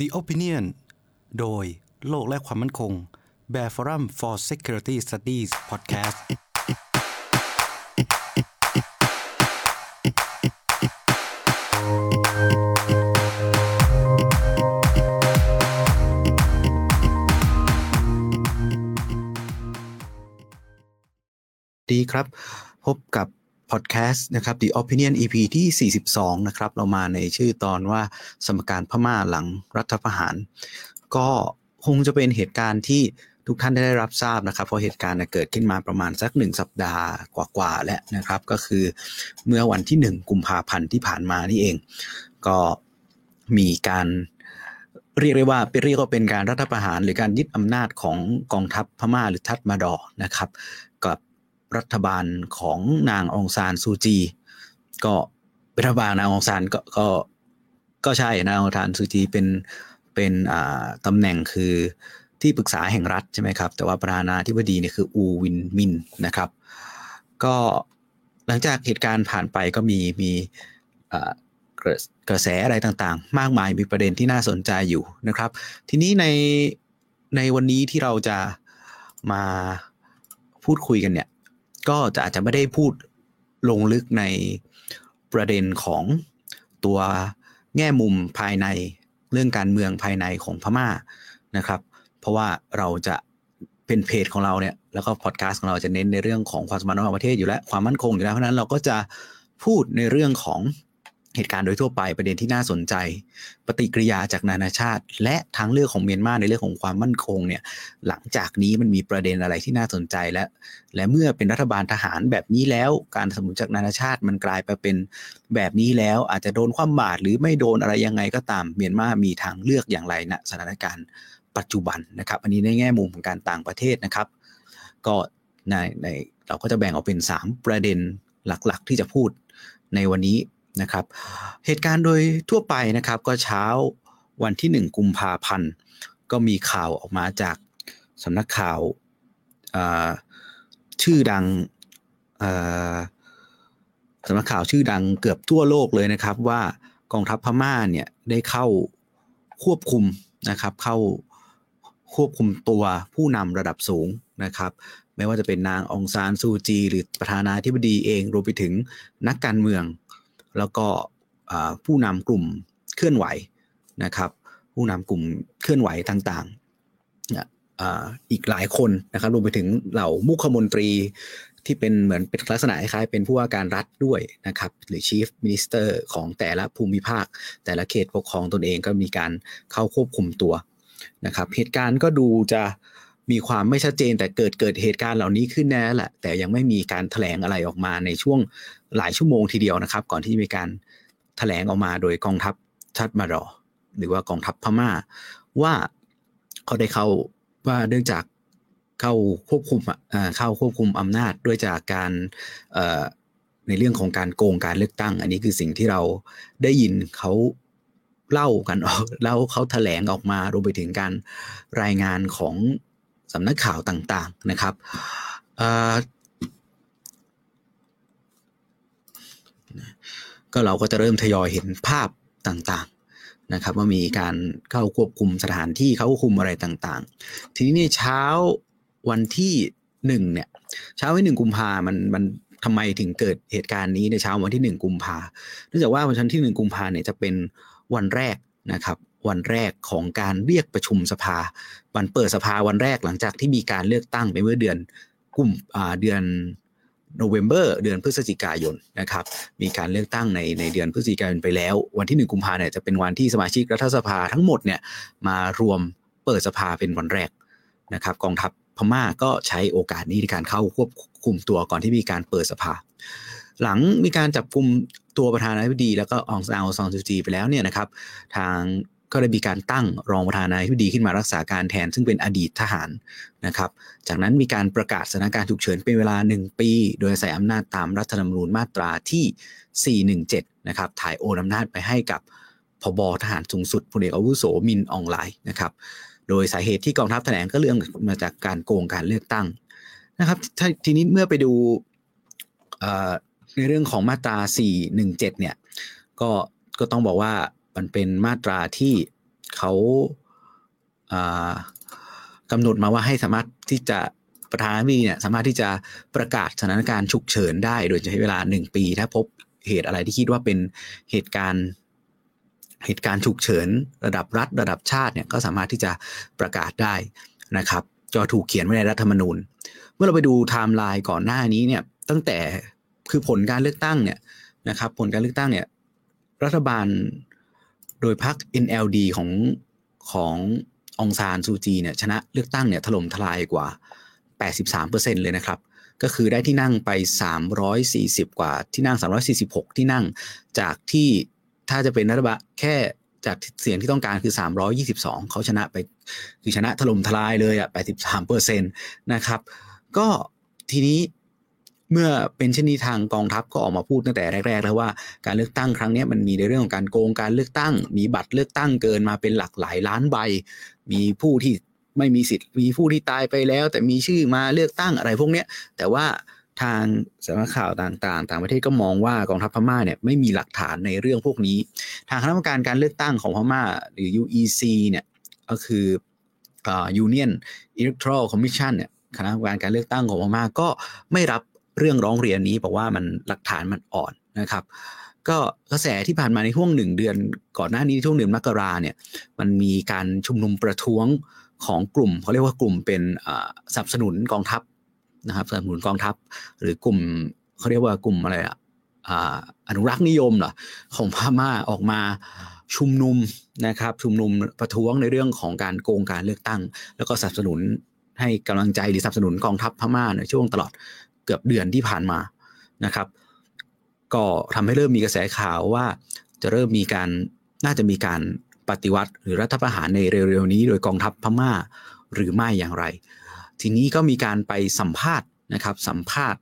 The Opinion โดยโลกและความมั่นคง Bear Forum for Security Studies Podcast ดีครับ พบกับ พอดแคสต์นะครับ The Opinion EP ที่ 42 นะครับ เรามาในชื่อตอนว่าสมการพม่าหลังรัฐประหาร ก็คงจะเป็นเหตุการณ์ที่ทุกท่านได้รับทราบนะครับ เพราะเหตุการณ์เกิดขึ้นมาประมาณสักหนึ่งสัปดาห์กว่าๆแล้วนะครับ ก็คือเมื่อวันที่ 1 กุมภาพันธ์ที่ผ่านมานี่เอง ก็มีการเรียกได้ว่าไปเรียกว่าเป็นการรัฐประหารหรือการยึดอำนาจของกองทัพพม่าหรือทัดมาดอนะครับ รัฐบาลของนางองซานซูจี ก็เป็นรัฐบาลนางองซานก็ก็ก็ใช่นางองซานซูจีเป็นเป็นอ่าตำแหน่งคือที่ปรึกษาแห่งรัฐใช่ไหมครับ แต่ว่าประธานาธิบดีเนี่ยคืออูวินมินนะครับ ก็หลังจากเหตุการณ์ผ่านไปก็มีมีกระแสอะไรต่างๆ มากมายมีประเด็นที่น่าสนใจอยู่นะครับ ทีนี้ในในวันนี้ที่เราจะมาพูดคุยกันเนี่ย ก็จะอาจจะไม่ได้พูดลงลึกในประเด็นของตัวแง่มุมภายในเรื่องการเมืองภายในของพม่านะครับ เพราะว่าเราจะเป็นเพจของเราเนี่ยแล้วก็พอดแคสต์ของเราจะเน้นในเรื่องของความสมานของประเทศอยู่แล้วความมั่นคงอยู่แล้วเพราะนั้นเราก็จะพูดในเรื่องของ เหตุการณ์โดยทั่วไปประเด็นที่น่าสนใจ ปฏิกิริยาจากนานาชาติ และทางเลือกของเมียนมาในเรื่องของความมั่นคงเนี่ยหลังจากนี้มันมีประเด็นอะไรที่น่าสนใจและและเมื่อเป็นรัฐบาลทหารแบบนี้แล้ว การสมุนจากนานาชาติมันกลายไปเป็นแบบนี้แล้ว อาจจะโดนความบาดหรือไม่โดนอะไรยังไงก็ตามเมียนมามีทางเลือกอย่างไรณสถานการณ์ปัจจุบันนะครับ อันนี้ในแง่มุมของการต่างประเทศนะครับ ก็ในในเราก็จะแบ่งออกเป็น 3 ประเด็นหลักๆ ที่จะพูดในวันนี้ นะครับ เหตุการณ์โดยทั่วไปนะครับ ก็เช้าวันที่ 1 กุมภาพันธ์ ก็มีข่าวออกมาจากสำนักข่าวชื่อดังสำนักข่าวชื่อดังเกือบทั่วโลกเลยนะครับ ว่ากองทัพพม่าเนี่ยได้เข้าควบคุมนะครับ เข้าควบคุมตัวผู้นำระดับสูงนะครับ ไม่ว่าจะเป็นนางองซานซูจี หรือประธานาธิบดีเองรวมไปถึงนักการเมือง แล้วก็ผู้นำกลุ่มเคลื่อนไหวนะครับ ผู้นำกลุ่มเคลื่อนไหวต่างๆอีกหลายคนนะครับรวมไปถึงเหล่ามุขมนตรีที่เป็นเหมือนเป็นลักษณะคล้ายเป็นผู้ว่าการรัฐด้วยนะครับ หรือ Chief Minister ของแต่ละภูมิภาค แต่ละเขตปกครองตนเองก็มีการเข้าควบคุมตัวนะครับ เหตุการณ์ก็ดูจะ มีความไม่ชัดเจนแต่เกิดเกิดเหตุการณ์เหล่านี้ขึ้นแน่แหละแต่ยังไม่มีการถแถลงอะไรออกมาในช่วงหลายชั่วโมงทีเดียวนะครับ ก่อนที่จะมีการถแถลงออกมาโดยกองทัพชัดมารอ หรือว่ากองทัพพม่า ว่าเขาได้เข้าว่าเนื่องจากเข้าควบคุมอ่าเข้าควบคุมอำนาจด้วยจากการเอ่อในเรื่องของการโกงการเลือกตั้ง อันนี้คือสิ่งที่เราได้ยินเขาเล่ากันออกแล้วเขาแถลงออกมารวมไปถึงการรายงานของ สำนักข่าวต่างๆนะครับก็เราก็จะเริ่มทยอยเห็นภาพต่างๆนะครับ ว่ามีการเข้าควบคุมสถานที่เข้าควบคุมอะไรต่างๆ ทีนี้ในเช้าวันที่หนึ่งเนี่ยเช้าวันที่หนึ่งกุมภามันมันทำไมถึงเกิดเหตุการณ์นี้ในเช้าวันที่หนึ่งกุมภาเนื่องจากว่าวันที่หนึ่งกุมภาเนี่ยจะเป็นวันแรกนะครับ วันแรกของการเรียกประชุมสภา วันเปิดสภาวันแรกหลังจากที่มีการเลือกตั้งไปเมื่อเดือนกุมเดือนโนเวม ber เดือนพฤศจิกายนนะครับ มีการเลือกตั้งในในเดือนพฤศจิกายนไปแล้ว วันที่ 1 กุมภาเนี่ยจะเป็นวันที่สมาชิกรัฐสภาทั้งหมดเนี่ยมารวมเปิดสภาเป็นวันแรกนะครับ กองทัพพม่าก็ใช้โอกาสนี้ในการเข้าควบคุมตัวก่อนที่มีการเปิดสภา หลังมีการจับกลุ่มตัวประธานาธิบดี แล้วก็องซานอซองซูจีไปแล้วเนี่ยนะครับ ทาง ก็ได้มีการตั้งรองประธานาธิบดีขึ้นมารักษาการแทน ซึ่งเป็นอดีตทหารนะครับ จากนั้นมีการประกาศสถานการณ์ฉุกเฉินเป็นเวลา 1 ปี โดยใส่อำนาจตามรัฐธรรมนูญมาตราที่ 417 นะครับ ถ่ายโอนอำนาจไปให้กับพบทหารสูงสุดพลเอกอาวุโสมินออนไลน์นะครับ โดยสาเหตุที่กองทัพแถลงก็เรื่องมาจากการโกงการเลือกตั้งนะครับทีนี้เมื่อไปดูในเรื่องของมาตรา 417 เนี่ย ก็ก็ต้องบอกว่า มันเป็นมาตราที่เขากำหนดมาว่าให้สามารถที่จะประธานาธิบดีเนี่ยสามารถที่จะประกาศสถานการณ์ฉุกเฉินได้ โดยใช้เวลาหนึ่งปี ถ้าพบเหตุอะไรที่คิดว่าเป็นเหตุการณ์เหตุการณ์ฉุกเฉินระดับรัฐระดับชาติเนี่ยก็สามารถที่จะประกาศได้นะครับจะถูกเขียนไว้ในรัฐธรรมนูญ เมื่อเราไปดูไทม์ไลน์ก่อนหน้านี้เนี่ยตั้งแต่คือผลการเลือกตั้งเนี่ยนะครับผลการเลือกตั้งเนี่ยรัฐบาล โดยพรรค NLD ของขององซานซูจีเนี่ยชนะเลือกตั้งเนี่ยถล่มทลายกว่า 83%เลยนะครับ ก็คือได้ที่นั่งไป 340 กว่าที่นั่ง 346 ที่นั่ง จากที่ถ้าจะเป็นรัฐบาลแค่จากเสียงที่ต้องการคือ 322 เขาชนะไป คือชนะถล่มทลายเลยอะ 83%นะครับ ก็ทีนี้ เมื่อเป็นเช่นนี้ทางกองทัพก็ออกมาพูดตั้งแต่แรก ๆ แล้วว่าการเลือกตั้งครั้งนี้มันมีในเรื่องของการโกงการเลือกตั้ง มีบัตรเลือกตั้งเกินมาเป็นหลักหลายล้านใบ มีผู้ที่ไม่มีสิทธิ์มีผู้ที่ตายไปแล้ว แต่มีชื่อมาเลือกตั้งอะไรพวกนี้แต่ว่าทางสำนักข่าวต่างๆ ต่างประเทศก็มองว่ากองทัพพม่าเนี่ยไม่มีหลักฐานในเรื่องพวกนี้ ทางคณะกรรมการการเลือกตั้งของพม่าหรือ UEC เนี่ยก็คืออ่า Union Electoral Commission เนี่ยคณะกรรมการการเลือกตั้งของพม่าก็ไม่รับ เรื่องร้องเรียนนี้บอกว่ามันหลักฐานมันอ่อนนะครับ ก็กระแสที่ผ่านมาในช่วงหนึ่งเดือน ก่อนหน้านี้ช่วงเดือนมกราเนี่ยมันมีการชุมนุมประท้วงของกลุ่มเขาเรียกว่ากลุ่มเป็นสนับสนุนกองทัพนะครับสนับสนุนกองทัพ หรือกลุ่มเขาเรียกว่ากลุ่มอะไรอะอนุรักษ์นิยมเหรอของพม่าออกมาชุมนุมนะครับชุมนุมประท้วงในเรื่องของการโกงการเลือกตั้ง แล้วก็สนับสนุนให้กำลังใจหรือสนับสนุนกองทัพพม่าในช่วงตลอด กือบเดือนที่ผ่านมานะครับ ก็ทำให้เริ่มมีกระแสข่าวว่าจะเริ่มมีการน่าจะมีการปฏิวัติ หรือรัฐประหารในเร็วๆนี้โดยกองทัพพม่าหรือไม่อย่างไร ทีนี้ก็มีการไปสัมภาษณ์นะครับ สัมภาษณ์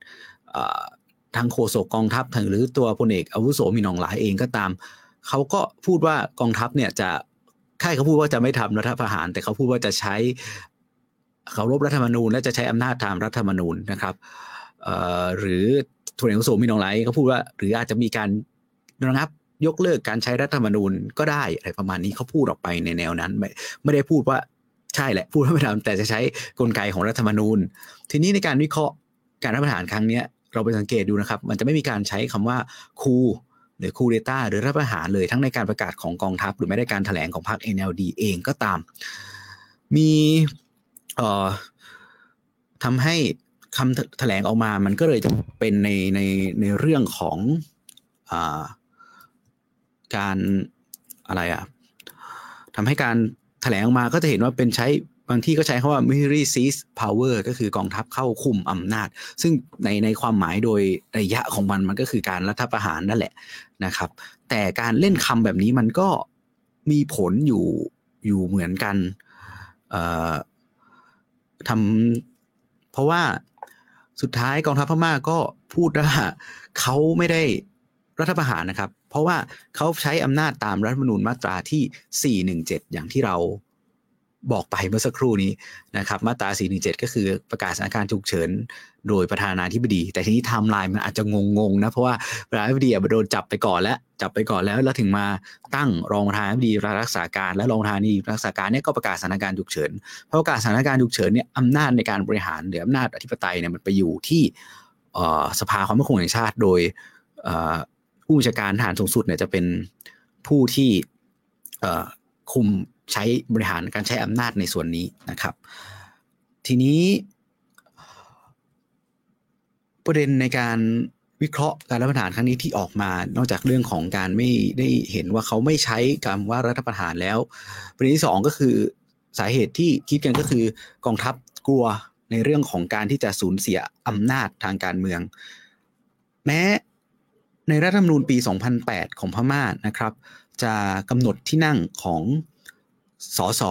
ทางโฆษกกองทัพหรือตัวพลเอกอาวุโสมีนองหลายเองก็ตาม เขาก็พูดว่ากองทัพเนี่ยจะค่ายเขาพูดว่าจะไม่ทำรัฐประหาร แต่เขาพูดว่าจะใช้เคารพรัฐธรรมนูญ และจะใช้อำนาจตามรัฐธรรมนูญนะครับ หรือทุนเอกโสมีนองไลก็พูดว่า หรืออาจจะมีการระงับยกเลิกการใช้รัฐธรรมนูญก็ได้อะไรประมาณนี้เขาพูดออกไปในแนวนั้น ไม่ไม่ได้พูดว่าใช่แหละ พูดว่าไม่ทำแต่จะใช้กลไกของรัฐธรรมนูญ ทีนี้ในการวิเคราะห์การรัฐประหารครั้งนี้เราไปสังเกตดูนะครับ มันจะไม่มีการใช้คำว่าคูหรือคูเดต้าหรือรัฐประหารเลยทั้งในการประกาศของกองทัพ หรือไม่ได้การถแถลงของพรรค NLD เองก็ตาม มีเอ่อทำให้ คำแถลงออกมามันก็เลยจะเป็นในในในเรื่องของอการอะไรอะทำให้การแถลงออกมาก็จะเห็นว่าเป็นใช้บางที่ก็ใช้คำว่า military seize power ก็คือกองทัพเข้าคุมอำนาจ ซึ่งในในความหมายโดยระยะของมันมันก็คือการรัฐประหารนั่นแหละนะครับ แต่การเล่นคำแบบนี้มันก็มีผลอยู่อยู่เหมือนกันทำเพราะว่า สุดท้ายกองทัพพม่าก็พูดว่าเขาไม่ได้รัฐประหารนะครับ เพราะว่าเขาใช้อำนาจตามรัฐธรรมนูญมาตราที่ 417 อย่างที่เรา บอกไปเมื่อสักครู่นี้นะครับมาตรา 417 ก็คือประกาศสถานการณ์ฉุกเฉิน โดยประธานาธิบดี แต่ทีนี้ไทม์ไลน์มันอาจจะงงๆนะเพราะว่าประธานาธิบดีโดนจับไปก่อนแล้วจับไปก่อนแล้วแล้วถึงมาตั้งรองประธานาธิบดีรักษาการ และรองประธานาธิบดีรักษาการเนี่ยก็ประกาศสถานการณ์ฉุกเฉินเพราะประกาศสถานการณ์ฉุกเฉินเนี่ยอำนาจในการบริหารหรืออำนาจอธิปไตยเนี่ยมันไปอยู่ที่สภาความมั่นคงแห่งชาติ โดยผู้บัญชาการทหารสูงสุดเนี่ยจะเป็นผู้ที่คุม ใช้บริหารการใช้อำนาจในส่วนนี้นะครับ ทีนี้ประเด็นในการวิเคราะห์การรัฐประหารครั้งนี้ที่ออกมา นอกจากเรื่องของการไม่ได้เห็นว่าเขาไม่ใช้คำว่ารัฐประหารแล้ว ประเด็นที่สองก็คือสาเหตุที่คิดกันก็คือกองทัพกลัวในเรื่องของการที่จะสูญเสียอำนาจทางการเมือง แม้ในรัฐธรรมนูญปี 2008 ของพม่านะครับ จะกำหนดที่นั่งของ สส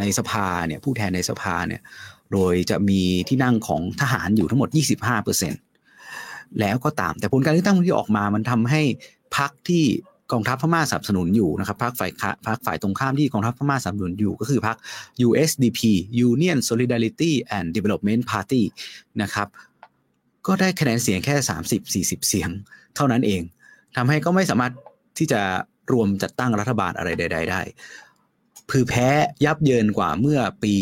ในสภาเนี่ยผู้แทนในสภาเนี่ยโดยจะมีที่นั่งของทหารอยู่ทั้งหมด 25%แล้วก็ตาม แต่ผลการเลือกตั้งที่ออกมามันทำให้พรรคที่กองทัพพม่าสนับสนุนอยู่นะครับพรรคฝ่ายพรรคฝ่ายตรงข้ามที่กองทัพพม่าสนับสนุนอยู่ก็คือพรรค USDP Union Solidarity and Development Party นะครับก็ได้คะแนนเสียงแค่ 30-40 เสียง เท่านั้นเองทำให้ก็ไม่สามารถที่จะรวมจัดตั้งรัฐบาลอะไรใด ๆ ได้ พือแพ้ยับเยินกว่าเมื่อปี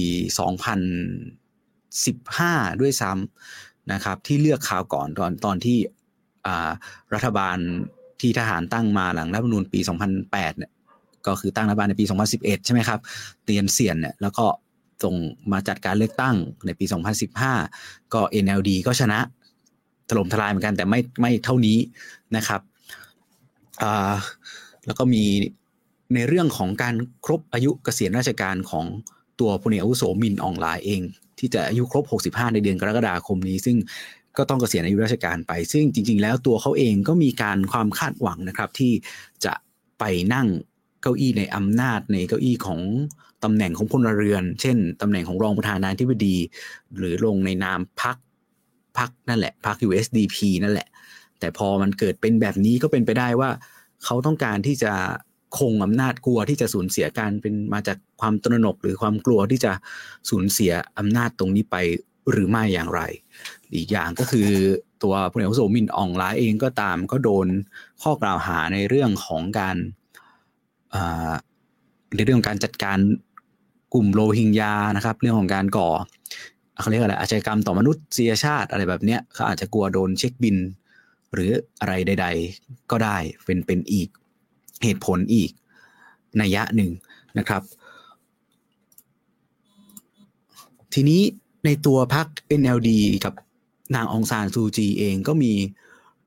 2015 ด้วยซ้ำนะครับ ที่เลือกข่าวก่อนตอนตอนที่รัฐบาลที่ทหารตั้งมาหลังรัฐธรรมนูญปี 2008 เนี่ยก็คือตั้งรัฐบาลในปี 2011 ใช่ไหมครับ เตียนเสียนเนี่ยแล้วก็ส่งมาจัดการเลือกตั้งในปี 2015 ก็ NLD ก็ชนะถล่มทลายเหมือนกันแต่ไม่ไม่เท่านี้นะครับแล้วก็มี ในเรื่องของการครบอายุเกษียณราชการของตัวพลเอกอาวุโสมินออนไลน์เอง ที่จะอายุครบ 65 ในเดือนกรกฎาคมนี้ ซึ่งก็ต้องเกษียณอายุราชการไป ซึ่งจริง ๆ แล้วตัวเขาเองก็มีการความคาดหวังนะครับที่จะไปนั่งเก้าอี้ในอำนาจในเก้าอี้ของตำแหน่งของพลเรือน เช่นตำแหน่งของรองประธานาธิบดี หรือลงในนามพักพักนั่นแหละพัก USDP นั่นแหละ แต่พอมันเกิดเป็นแบบนี้ก็เป็นไปได้ว่า เขาต้องการที่จะ คงอำนาจกลัวที่จะสูญเสียการเป็นมาจากความตระหนกหรือความกลัวที่จะสูญเสียอำนาจตรงนี้ไปหรือไม่อย่างไรอีกอย่างก็คือตัวพลเอกโสมินอองล้าเองก็ตามก็โดนข้อกล่าวหาในเรื่องของการในเรื่องการจัดการกลุ่มโรฮิงญานะครับ เรื่องของการก่อเขาเรียกอะไรอาชญากรรมต่อมนุษยชาติอะไรแบบเนี้ยเขาอาจจะกลัวโดนเช็คบิน หรืออะไรใด ๆ ก็ได้เป็นเป็นอีก เหตุผลอีกนัยยะหนึ่งนะครับ ทีนี้ในตัวพรรค NLD กับนางองซานซูจีเองก็มี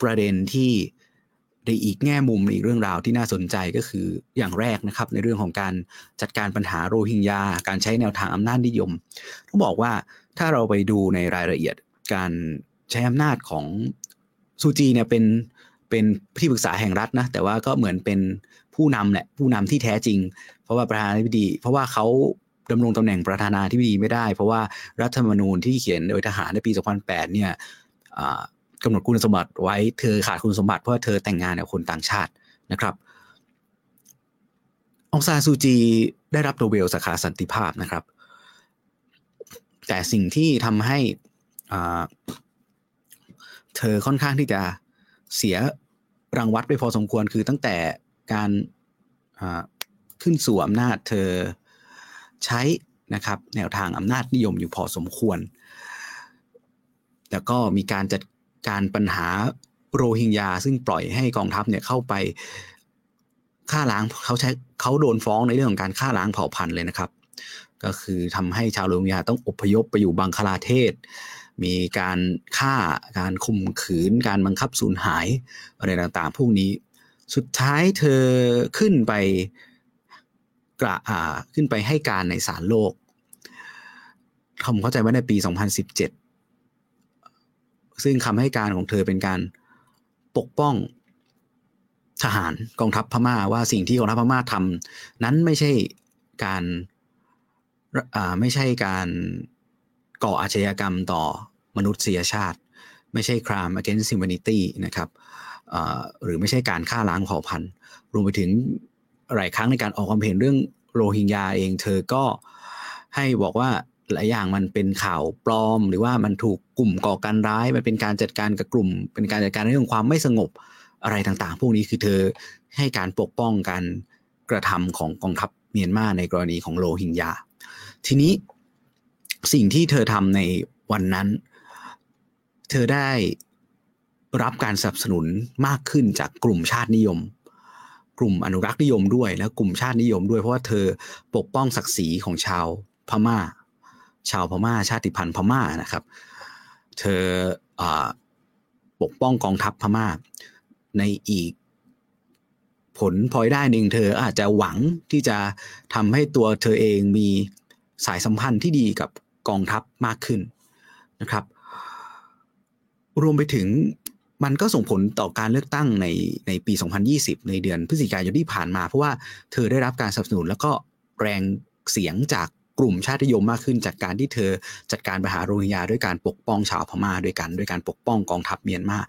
ประเด็นที่ในอีกแง่มุมอีกเรื่องราวที่น่าสนใจก็คืออย่างแรกนะครับ ในเรื่องของการจัดการปัญหาโรฮิงญาการใช้แนวทางอำนาจนิยมต้องบอกว่าถ้าเราไปดูในรายละเอียดการใช้อำนาจของซูจีเนี่ยเป็น เป็นที่ปรึกษาแห่งรัฐนะแต่ว่าก็เหมือนเป็นผู้นำแหละผู้นำที่แท้จริง เพราะว่าประธานาธิบดี เพราะว่าเขาดำรงตำแหน่งประธานาธิบดีไม่ได้ เพราะว่ารัฐธรรมนูญที่เขียนโดยทหารในปี 2008 เนี่ยกำหนดคุณสมบัติไว้เธอขาดคุณสมบัติเพราะเธอแต่งงานกับคนต่างชาตินะครับองซานซูจีได้รับโนเบลสาขาสันติภาพนะครับ แต่สิ่งที่ทำให้เธอค่อนข้างที่จะเสีย รางวัลไปพอสมควรคือตั้งแต่การขึ้นสู่อำนาจเธอใช้นะครับ แนวทางอำนาจนิยมอยู่พอสมควร แล้วก็มีการจัดการปัญหาโรฮิงญาซึ่งปล่อยให้กองทัพเนี่ยเข้าไปฆ่าล้างเขาใช้เขาโดนฟ้องในเรื่องของการฆ่าล้างเผ่าพันธุ์เลยนะครับ ก็คือทำให้ชาวโรฮิงญาต้องอพยพไปอยู่บังคลาเทศ มีการฆ่าการข่มขืน การบังคับสูญหายอะไรต่างๆ พวกนี้ สุดท้ายเธอขึ้นไปกระอ่าขึ้นไปให้การในศาลโลกผมเข้าใจว่าในปี 2017 ซึ่งคำให้การของเธอเป็นการปกป้องทหารกองทัพพม่าว่าสิ่งที่กองทัพพม่าทำนั้นไม่ใช่การไม่ใช่การ ก่ออาชญากรรมต่อมนุษยชาติ ไม่ใช่ crime against humanity นะครับหรือไม่ใช่การฆ่าล้างเผ่าพันธุ์ รวมไปถึงหลายครั้งในการออกความเห็นเรื่องโรฮิงญาเอง เธอก็ให้บอกว่าหลายอย่างมันเป็นข่าวปลอม หรือว่ามันถูกกลุ่มก่อการร้าย มันเป็นการจัดการกับกลุ่ม เป็นการจัดการเรื่องความไม่สงบอะไรต่างๆ พวกนี้คือเธอให้การปกป้องการกระทำของกองทัพเมียนมาในกรณีของโรฮิงญาทีนี้ สิ่งที่เธอทำในวันนั้น เธอได้รับการสนับสนุนมากขึ้นจากกลุ่มชาตินิยม กลุ่มอนุรักษ์นิยมด้วยแล้วกลุ่มชาตินิยมด้วยเพราะว่าเธอปกป้องศักดิ์ศรีของชาวพมา่า ชาวพม่า ชาติพันธุ์พม่านะครับ เธออปกป้องกองทัพพม่า ในอีกผลพลอยได้หนึ่งเธออาจจะหวังที่จะทำให้ตัวเธอเองมีสายสัมพันธ์ที่ดีกับ กองทัพมากขึ้นนะครับ รวมไปถึงมันก็ส่งผลต่อการเลือกตั้งในในปี 2020 ในเดือนพฤศจิกายนที่ผ่านมา เพราะว่าเธอได้รับการสนับสนุน แล้วก็แรงเสียงจากกลุ่มชาตินิยมมากขึ้น จากการที่เธอจัดการปัญหาโรฮิงญาด้วยการปกป้องชาวพม่าด้วยกันด้วยการปกป้องกองทัพเมียนมา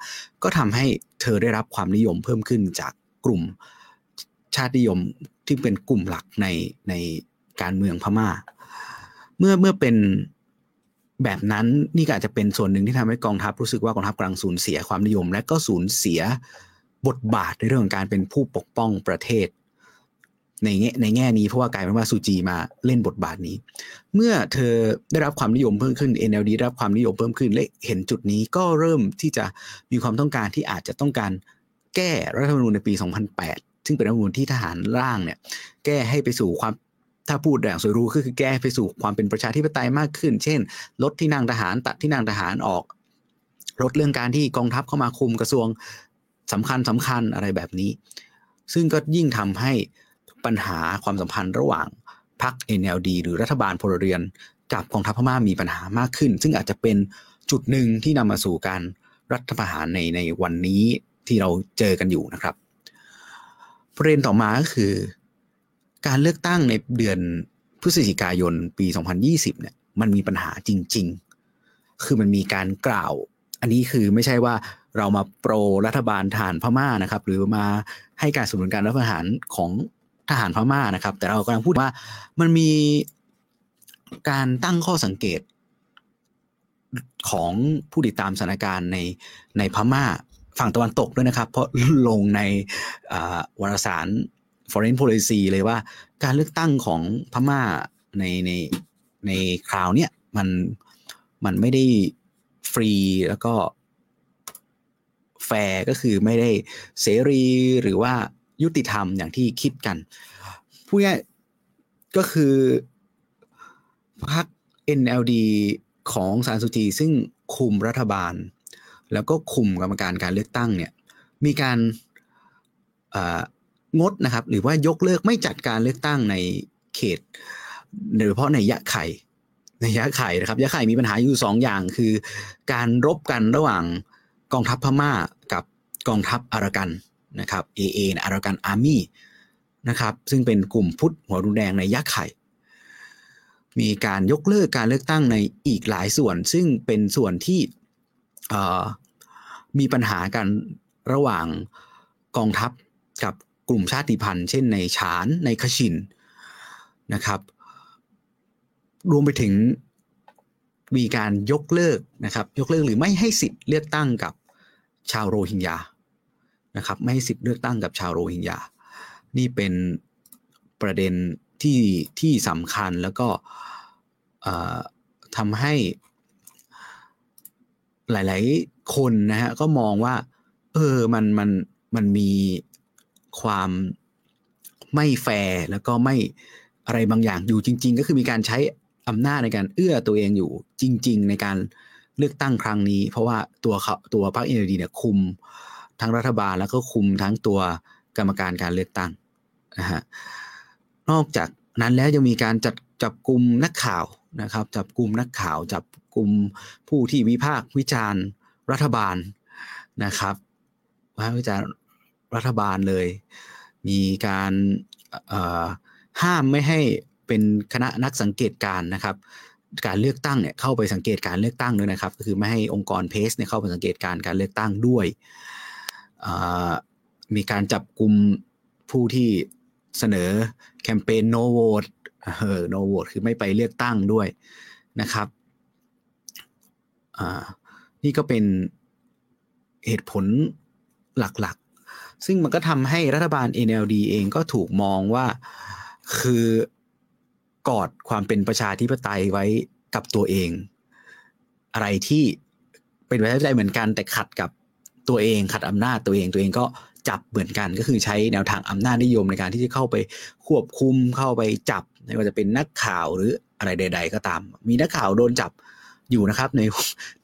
ก็ทำให้เธอได้รับความนิยมเพิ่มขึ้นจากกลุ่มชาตินิยมที่เป็นกลุ่มหลักในในการเมืองพม่า เมื่อเมื่อเป็นแบบนั้นนี่ก็อาจจะเป็นส่วนหนึ่งที่ทำให้กองทัพรู้สึกว่ากองทัพกำลังสูญเสียความนิยม และก็สูญเสียบทบาทในเรื่องของการเป็นผู้ปกป้องประเทศ ในแง่ในแง่นี้เพราะว่ากลายเป็นว่าซูจีมาเล่นบทบาทนี้ เมื่อเธอได้รับความนิยมเพิ่มขึ้น NLD ได้รับความนิยมเพิ่มขึ้นและเห็นจุดนี้ก็เริ่มที่จะมีความต้องการที่อาจจะต้องการแก้รัฐธรรมนูญในปี 2008 ซึ่งเป็นรัฐธรรมนูญที่ทหารร่างเนี่ยแก้ให้ไปสู่ความ ถ้าพูดอย่างสวยรู้ก็คือแก้ไปสู่ความเป็นประชาธิปไตยมากขึ้น เช่น ลดที่นั่งทหารตัดที่นั่งทหารออก ลดเรื่องการที่กองทัพเข้ามาคุมกระทรวงสำคัญสำคัญอะไรแบบนี้ ซึ่งก็ยิ่งทำให้ปัญหาความสัมพันธ์ระหว่างพรรค NLD หรือรัฐบาลพลเรือนกับกองทัพพม่ามีปัญหามากขึ้น ซึ่งอาจจะเป็นจุดหนึ่งที่นำมาสู่การรัฐประหารในในวันนี้ที่เราเจอกันอยู่นะครับ ประเด็นต่อมาก็คือ การเลือกตั้งในเดือนพฤศจิกายนปี 2020 เนี่ย มันมีปัญหาจริง ๆ คือมันมีการกล่าว อันนี้คือไม่ใช่ว่าเรามาโปรรัฐบาลทหารพม่านะครับ หรือมาให้การสนับสนุนการรัฐประหารของทหารพม่านะครับ แต่เรากำลังพูดว่ามันมีการตั้งข้อสังเกตของผู้ติดตามสถานการณ์ในในพม่าฝั่งตะวันตกด้วยนะครับ เพราะลงในวารสาร foreign policy เลยว่า การเลือกตั้งของพม่าในในในคราวเนี้ยมันมันไม่ได้ฟรีแล้วก็แฟร์ก็คือไม่ได้เสรีหรือว่ายุติธรรมอย่างที่คิดกันพูดง่ายก็คือพรรค NLD ของสารสุจีซึ่งคุมรัฐบาล แล้วก็คุมกรรมการการเลือกตั้งเนี่ยมีการ งดนะครับ หรือว่ายกเลิกไม่จัดการเลือกตั้งในเขตโดยเฉพาะในยะไข่ในยะไข่นะครับยะไข่มีปัญหาอยู่สองอย่างคือ การรบกันระหว่างกองทัพพม่ากับกองทัพอารากันนะครับ AA อารากันอาร์มี่นะครับซึ่งเป็นกลุ่มพุทธหัวรุนแดงในยะไข่มีการยกเลิกการเลือกตั้งในอีกหลายส่วน ซึ่งเป็นส่วนที่มีปัญหากันระหว่างกองทัพกับ กลุ่มชาติพันธุ์ เช่นในฉานในขชินนะครับ รวมไปถึงมีการยกเลิกนะครับ ยกเลิกหรือไม่ให้สิทธิ์เลือกตั้งกับชาวโรฮิงญานะครับ ไม่ให้สิทธิ์เลือกตั้งกับชาวโรฮิงญานี่เป็นประเด็นที่ที่สำคัญแล้วก็ทำให้หลาย ๆ คนนะฮะก็มองว่า เออมันมันมันมี ความไม่แฟร์แล้วก็ไม่อะไรบางอย่างอยู่จริง ๆ ก็คือมีการใช้อำนาจในการเอื้อตัวเองอยู่จริง ๆ ในการเลือกตั้งครั้งนี้ เพราะว่าตัวเขาตัวพรรคเอ็นดีเนี่ยคุมทั้งรัฐบาลแล้วก็คุมทั้งตัวกรรมการการเลือกตั้งนะฮะนอกจากนั้นแล้วยังมีการจัดจับกลุ่มนักข่าวนะครับ จับกลุ่มนักข่าว จับกลุ่มผู้ที่วิพากษ์วิจารณ์รัฐบาลนะครับวิพากษ์วิจารณ์ รัฐบาลเลย มีการห้ามไม่ให้เป็นคณะนักสังเกตการนะครับ การเลือกตั้งเนี่ยเข้าไปสังเกตการเลือกตั้งด้วยนะครับ ก็คือไม่ให้องค์กรเพสเนี่ยเข้าไปสังเกตการการเลือกตั้งด้วยมีการจับกลุ่มผู้ที่เสนอแคมเปญ no vote เออ no vote คือไม่ไปเลือกตั้งด้วยนะครับนี่ก็เป็นเหตุผลหลัก ซึ่งมันก็ทำให้รัฐบาล NLD เองก็ถูกมองว่าคือกอดความเป็นประชาธิปไตยไว้กับตัวเอง อะไรที่เป็นประชาธิปไตยเหมือนกันแต่ขัดกับตัวเองขัดอำนาจตัวเองตัวเองก็จับเหมือนกันก็คือใช้แนวทางอำนาจนิยมในการที่จะเข้าไปควบคุมเข้าไปจับไม่ว่าจะเป็นนักข่าวหรืออะไรใด ๆ ก็ตาม มีนักข่าวโดนจับอยู่นะครับใน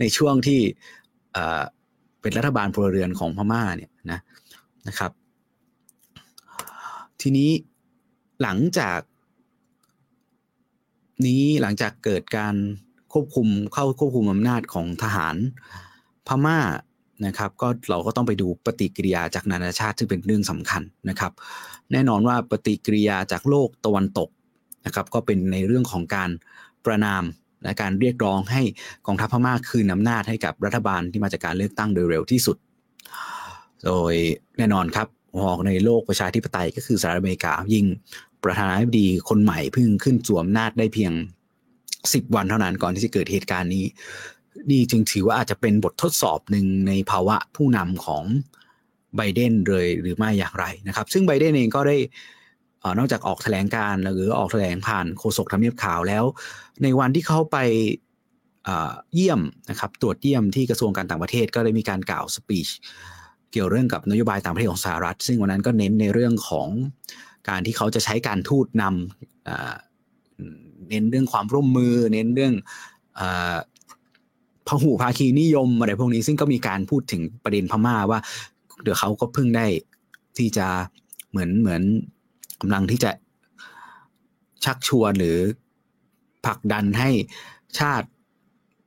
ในช่วงที่เป็นรัฐบาลพลเรือนของพม่าเนี่ยนะ นะครับ ทีนี้หลังจาก นี้หลังจากเกิดการควบคุมเข้าควบคุมอำนาจของทหารพม่านะครับก็เราก็ต้องไปดูปฏิกิริยาจากนานาชาติซึ่งเป็นเรื่องสำคัญนะครับ แน่นอนว่าปฏิกิริยาจากโลกตะวันตกนะครับก็เป็นในเรื่องของการประนามและการเรียกร้องให้กองทัพพม่าคืนอำนาจให้กับรัฐบาลที่มาจากการเลือกตั้งโดยเร็วที่สุด โดยแน่นอนครับหอกในโลกประชาธิปไตยก็คือสหรัฐอเมริกา ยิ่งประธานาธิบดีคนใหม่เพิ่งขึ้นสวมนาจได้เพียง 10 วันเท่านั้นก่อนที่จะเกิดเหตุการณ์นี้ นี่จึงถือว่าอาจจะเป็นบททดสอบหนึ่งในภาวะผู้นำของไบเดนเลยหรือไม่อย่างไรนะครับ ซึ่งไบเดนเองก็ได้นอกจากออกแถลงการหรือออกแถลงผ่านโฆษกทำเนียบข่าวแล้ว ในวันที่เขาไปเยี่ยมนะครับ ตรวจเยี่ยมที่กระทรวงการต่างประเทศก็ได้มีการกล่าวสปีช เกี่ยวเรื่องกับนโยบายต่างประเทศของสหรัฐ ซึ่งวันนั้นก็เน้นในเรื่องของการที่เขาจะใช้การทูตนำเน้นเรื่องความร่วมมือ เน้นเรื่องพหูภาคีนิยมอะไรพวกนี้ซึ่งก็มีการพูดถึงประเด็นพม่าว่า เดี๋ยวเขาก็เพิ่งได้ที่จะเหมือนเหมือนกำลังที่จะชักชวนหรือผลักดันให้ชาติ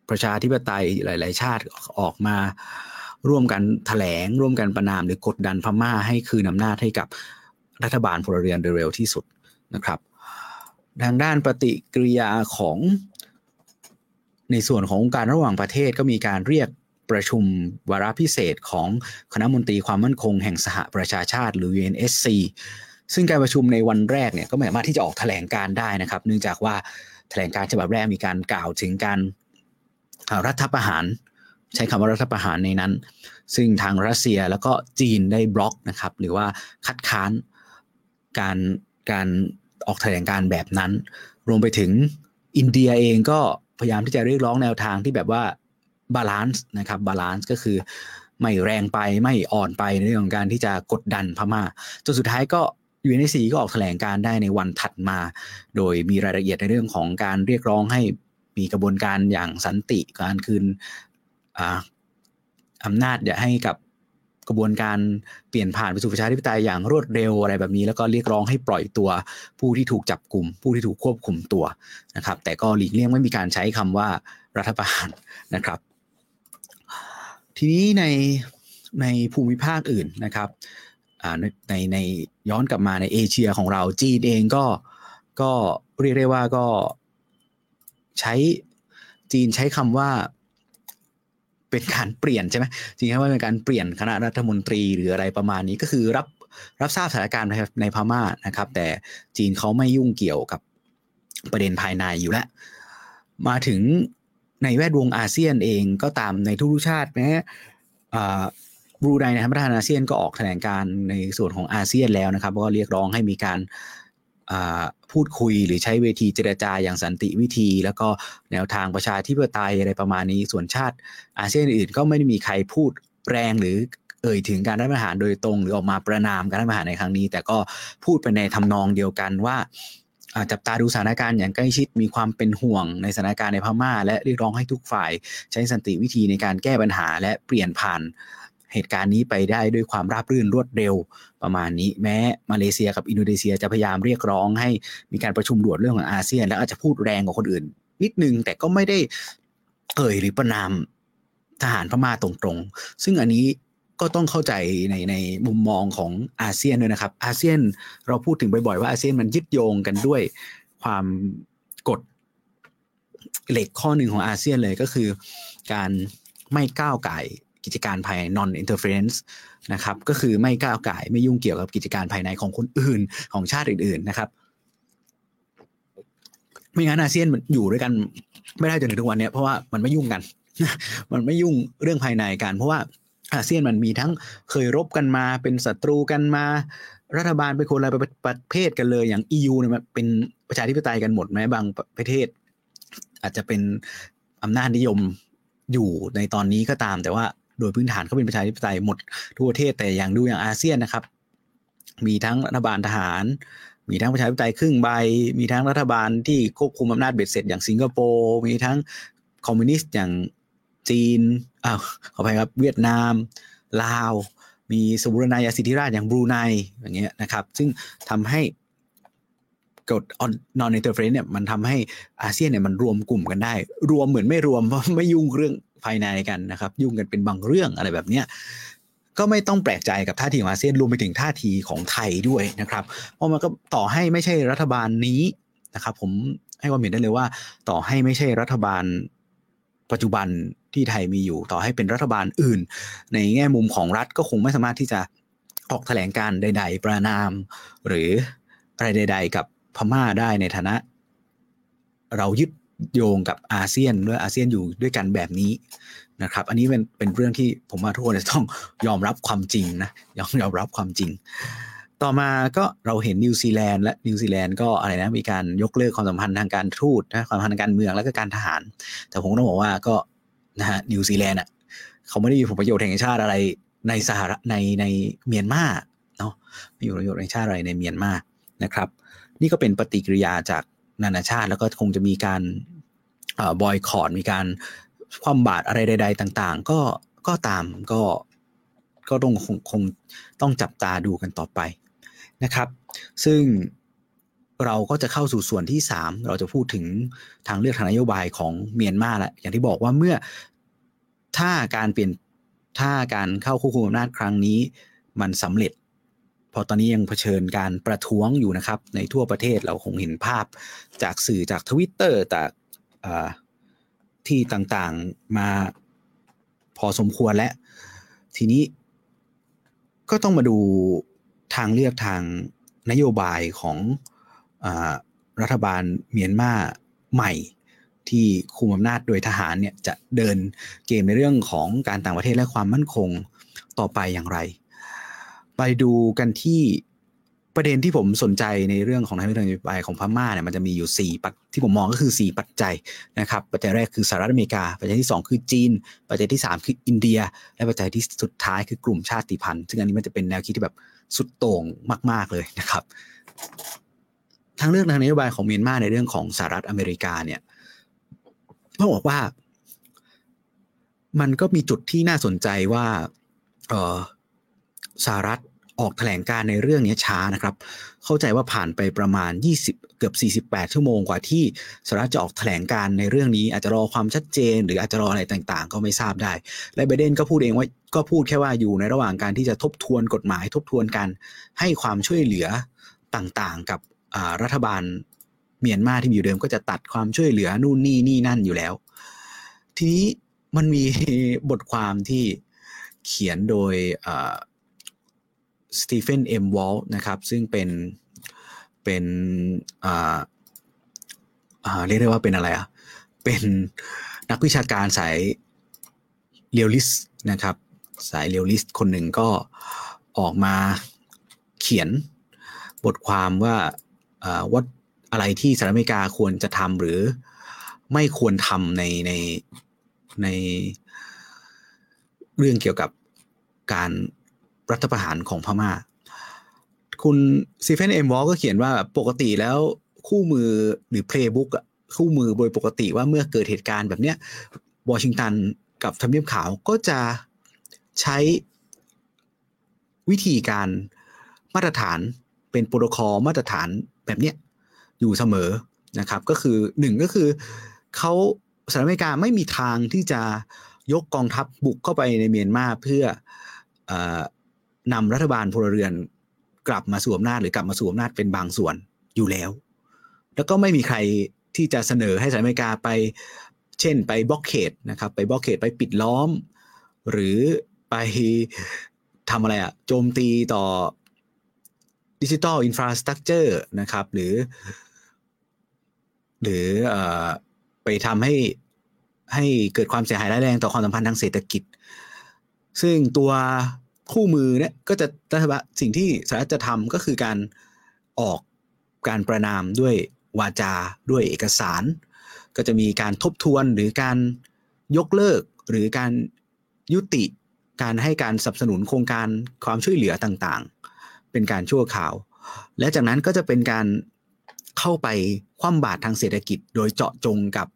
ประชาธิปไตยหลาย ๆ ชาติออกมา ร่วมกันถแถลง ร่วมกันประนามหรือกดดันพม่าให้คืนอำนาจให้กับรัฐบาลพลเรือนโดยเร็วที่สุดนะครับ ทางด้านปฏิกิริยาของในส่วนขององค์การระหว่างประเทศก็มีการเรียกประชุมวาระพิเศษของคณะมนตรีความมั่นคงแห่งสหประชาชาติหรือ UNSC ซึ่งการประชุมในวันแรกเนี่ยก็ไม่สามารถที่จะออกแถลงการได้นะครับ เนื่องจากว่าแถลงการฉบับแรกมีการกล่าวถึงการรัฐประหาร ใช้คำว่ารัฐประหารในนั้น ซึ่งทางรัสเซียแล้วก็จีนได้บล็อกนะครับ หรือว่าคัดค้านการการออกแถลงการแบบนั้น รวมไปถึงอินเดียเองก็พยายามที่จะเรียกร้องแนวทางที่แบบว่า balance นะครับ balance ก็คือไม่แรงไปไม่อ่อนไปในเรื่องของการที่จะกดดันพม่าจนสุดท้ายก็ UNSC ก็ออกแถลงการณ์ได้ในวันถัดมา โดยมีรายละเอียดในเรื่องของการเรียกร้องให้มีกระบวนการอย่างสันติการคืน อำนาจให้กับกระบวนการเปลี่ยนผ่านไปสู่ประชาธิปไตยอย่างรวดเร็วอะไรแบบนี้ แล้วก็เรียกร้องให้ปล่อยตัวผู้ที่ถูกจับกลุ่ม ผู้ที่ถูกควบคุมตัวนะครับ แต่ก็หลีกเลี่ยงไม่มีการใช้คำว่ารัฐประหารนะครับ ทีนี้ในในภูมิภาคอื่นนะครับในในย้อนกลับมาในเอเชียของเราจีนเองก็ก็เรียกได้ว่าก็ใช้จีนใช้คำว่า เป็นการเปลี่ยนใช่ไหมจริงๆว่าเป็นการเปลี่ยนคณะรัฐมนตรีหรืออะไรประมาณนี้ก็คือรับรับทราบสถานการณ์ในพม่านะครับ แต่จีนเขาไม่ยุ่งเกี่ยวกับประเด็นภายในอยู่แล้ว มาถึงในแวดวงอาเซียนเองก็ตามในทุกชาติแม้บรูไนในประธานอาเซียนก็ออกแถลงการในส่วนของอาเซียนแล้วนะครับก็เรียกร้องให้มีการ พูดคุยหรือใช้เวทีเจรจาอย่างสันติวิธี แล้วก็แนวทางประชาธิปไตยอะไรประมาณนี้ ส่วนชาติอาเซียนอื่นก็ไม่ได้มีใครพูดแรงหรือเอ่ยถึงการรัฐประหารโดยตรงหรือออกมาประนามการรัฐประหารในครั้งนี้ แต่ก็พูดไปในทำนองเดียวกันว่าจับตาดูสถานการณ์อย่างใกล้ชิดมีความเป็นห่วงในสถานการณ์ในพม่า และเรียกร้องให้ทุกฝ่าย ใช้สันติวิธีในการแก้ปัญหาและเปลี่ยนผ่าน เหตุการณ์นี้ไปได้ด้วยความราบรื่นรวดเร็วประมาณนี้ แม้มาเลเซียกับอินโดนีเซียจะพยายามเรียกร้องให้มีการประชุมด่วนเรื่องของอาเซียน แล้วอาจจะพูดแรงกว่าคนอื่น นิดนึงแต่ก็ไม่ได้เอ่ยหรือประนามทหารพม่าตรงๆ ซึ่งอันนี้ก็ต้องเข้าใจในในมุมมองของอาเซียนด้วยนะครับ อาเซียนเราพูดถึงบ่อยๆว่าอาเซียนมันยึดโยงกันด้วยความกฎเหล็กข้อหนึ่งของอาเซียนเลยก็คือ การไม่ก้าวไก่ กิจการภายใน non interference นะครับก็คือไม่ก้าวไก่ไม่ยุ่งเกี่ยวกับกิจการภายในของคนอื่นของชาติอื่นๆนะครับ ไม่งั้นอาเซียนมันอยู่ด้วยกันไม่ได้จนถึงทุกวันนี้เพราะว่ามันไม่ยุ่งกัน มันไม่ยุ่งเรื่องภายในกันเพราะว่าอาเซียนมันมีทั้งเคยรบกันมาเป็นศัตรูกันมา รัฐบาลเป็นคนละประเภทกันเลย อย่าง EU เนี่ยมันเป็นประชาธิปไตยกันหมดแม้บางประเทศ อาจจะเป็นอำนาจนิยมอยู่ในตอนนี้ก็ตาม แต่ว่า โดยพื้นฐานเขาเป็นประชาธิปไตยหมดทั่วประเทศแต่อย่างดูอย่างอาเซียนนะครับ มีทั้งรัฐบาลทหาร มีทั้งประชาธิปไตยครึ่งใบ มีทั้งรัฐบาลที่ควบคุมอำนาจเบ็ดเสร็จอย่างสิงคโปร์มีทั้งคอมมิวนิสต์อย่างจีนอ้าวขออภัยครับเวียดนาม ลาว มีสมุรนายสิทธิราชอย่างบรูไนอย่างเงี้ยนะครับ ซึ่งทำให้กฎ non interference เนี่ยมันทำให้อาเซียนเนี่ยมันรวมกลุ่มกันได้ รวมเหมือนไม่รวมเพราะไม่ยุ่งเรื่อง ภายในกันนะครับ ยุ่งกันเป็นบางเรื่องอะไรแบบเนี้ยก็ไม่ต้องแปลกใจกับท่าทีของอาเซียนรวมไปถึงท่าทีของไทยด้วยนะครับ เพราะมันก็ต่อให้ไม่ใช่รัฐบาลนี้นะครับ ผมให้ความเห็นได้เลยว่า ต่อให้ไม่ใช่รัฐบาลปัจจุบันที่ไทยมีอยู่ ต่อให้เป็นรัฐบาลอื่น ในแง่มุมของรัฐก็คงไม่สามารถที่จะออกแถลงการใด ๆ ประนาม หรืออะไรใด ๆ กับพม่าได้ในฐานะ เรายึด โยงกับอาเซียนด้วยอาเซียนอยู่ด้วยกันแบบนี้นะครับ อันนี้เป็นเป็นเรื่องที่ผมว่าทุกคนจะต้องยอมรับความจริงนะยอมยอมรับความจริง ต่อมาก็เราเห็นนิวซีแลนด์และนิวซีแลนด์ก็อะไรนะมีการยกเลิกความสัมพันธ์ทางการทูตนะความสัมพันธ์ทางการเมืองแล้วก็การทหาร แต่ผมต้องบอกว่าก็นะฮะนิวซีแลนด์อะเขาไม่ได้มีผลประโยชน์แห่งชาติอะไรในสหรัฐในในเมียนมาเนาะมีผลประโยชน์แห่งชาติอะไรในเมียนมานะครับ นี่ก็เป็นปฏิกิริยาจาก นานาชาติ แล้วก็คงจะมีการบอยคอรดมีการความบาดอะไรใด ๆ ต่าง ๆ ก็ก็ตามก็ก็ต้องคงคงต้องจับตาดูกันต่อไปนะครับ ซึ่งเราก็จะเข้าสู่ส่วนที่ 3 เราจะพูดถึงทางเลือกทางนโยบายของเมียนมาแล้วอย่างที่บอกว่าเมื่อถ้าการเปลี่ยนถ้าการเข้าควบคุมอำนาจครั้งนี้ มันสำเร็จ พอตอนนี้ยังเผชิญการประท้วงอยู่นะครับ ในทั่วประเทศเราคงเห็นภาพจากสื่อจากทวิตเตอร์จากที่ต่างๆมาพอสมควรและ ทีนี้ก็ต้องมาดูทางเลือกทางนโยบายของอรัฐบาลเมียนมาใหม่ ที่คุมอำนาจโดยทหารเนี่ยจะเดินเกมในเรื่องของการต่างประเทศและความมั่นคงต่อไปอย่างไร ไปดูกันที่ประเด็นที่ผมสนใจในเรื่องของทางนโยบายของพม่าเนี่ยมันจะมีอยู่ 4 ปัจที่ผมมองก็คือ 4 ปัจจัยนะครับ ปัจจัยแรกคือสหรัฐอเมริกา ปัจจัยที่ 2 คือจีน ปัจจัยที่ 3 คืออินเดีย และปัจจัยที่สุดท้ายคือกลุ่มชาติพันธุ์ ซึ่งอันนี้มันจะเป็นแนวคิดที่แบบสุดโต่งมาก ๆเลยนะครับทางเลือกทางนโยบายของเมียนมาในเรื่องของสหรัฐอเมริกาเนี่ยต้องบอกว่า มันก็มีจุดที่น่าสนใจว่า เออ สหรัฐออกแถลงการในเรื่องนี้ช้านะครับ เข้าใจว่าผ่านไปประมาณ 20 เกือบ 48 ชั่วโมงกว่าที่สหรัฐจะออกแถลงการในเรื่องนี้ อาจจะรอความชัดเจน หรืออาจจะรออะไรต่างๆ ก็ไม่ทราบได้ และไบเดนก็พูดเองว่าก็พูดแค่ว่าอยู่ในระหว่างการที่จะทบทวนกฎหมายทบทวนการให้ความช่วยเหลือต่างๆ กับรัฐบาลเมียนมาที่มีอยู่เดิมก็จะตัดความช่วยเหลือนู่นนี่นี่นั่นอยู่แล้ว ทีนี้มันมีบทความที่เขียนโดย Stephen M. Walt นะครับ ซึ่งเป็นเป็นอ่าอ่าเรียกได้ว่าเป็นอะไรอะ เป็นนักวิชาการสาย realist นะครับ สาย realist คนหนึ่งก็ออกมาเขียนบทความว่าว่าอะไรที่สหรัฐอเมริกาควรจะทำหรือไม่ควรทำในในในเรื่องเกี่ยวกับการ รัฐประหารของพม่า คุณซีเฟนเอ็มวอลก็เขียนว่าปกติแล้วคู่มือหรือเพลย์บุ๊กอะคู่มือโดยปกติว่าเมื่อเกิดเหตุการณ์แบบเนี้ยวอชิงตันกับทำเนียบขาวก็จะใช้วิธีการมาตรฐานเป็นโปรโตคอลมาตรฐานแบบเนี้ยอยู่เสมอนะครับ ก็คือหนึ่งก็คือเขาสหรัฐอเมริกาไม่มีทางที่จะยกกองทัพบุกเข้าไปในเมียนมาเพื่อ นำรัฐบาลพลเรือนกลับมาสู่อำนาจหรือกลับมาสู่อำนาจเป็นบางส่วนอยู่แล้ว แล้วก็ไม่มีใครที่จะเสนอให้สหรัฐอเมริกาไป เช่นไปบล็อกเคดนะครับ ไปบล็อกเคดไปปิดล้อม หรือไปทำอะไรอะโจมตีต่อดิจิทัลอินฟราสตรักเจอร์นะครับ หรือ หรืออไปทำให้ให้เกิดความเสียหายร้ายแรงต่อความสัมพันธ์ทางเศรษฐกิจ ซึ่งตัว คู่มือเนี่ยก็จะรัฐบาลสิ่งที่สหรัฐจะทำก็คือการออกการประนามด้วยวาจาด้วยเอกสาร ก็จะมีการทบทวนหรือการยกเลิกหรือการยุติการให้การสนับสนุนโครงการความช่วยเหลือต่างๆ เป็นการชั่วข่าว และจากนั้นก็จะเป็นการเข้าไปคว่ำบาตรทางเศรษฐกิจ โดยเจาะจงกับ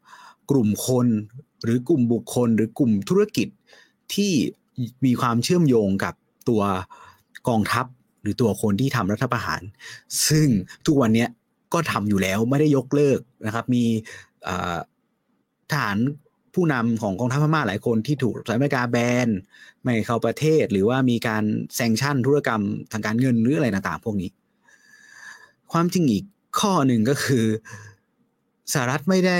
กลุ่มคน หรือกลุ่มบุคคล หรือกลุ่มธุรกิจที่ มีความเชื่อมโยงกับตัวกองทัพหรือตัวคนที่ทำรัฐประหาร ซึ่งทุกวันนี้ก็ทำอยู่แล้วไม่ได้ยกเลิกนะครับ มีทหารผู้นำของกองทัพพม่าหลายคนที่ถูกสหรัฐอเมริกาแบนไม่เข้าประเทศ หรือว่ามีการ sanction ธุรกรรมทางการเงินหรืออะไรต่างๆ พวกนี้ ความจริงอีกข้อหนึ่งก็คือสหรัฐไม่ได้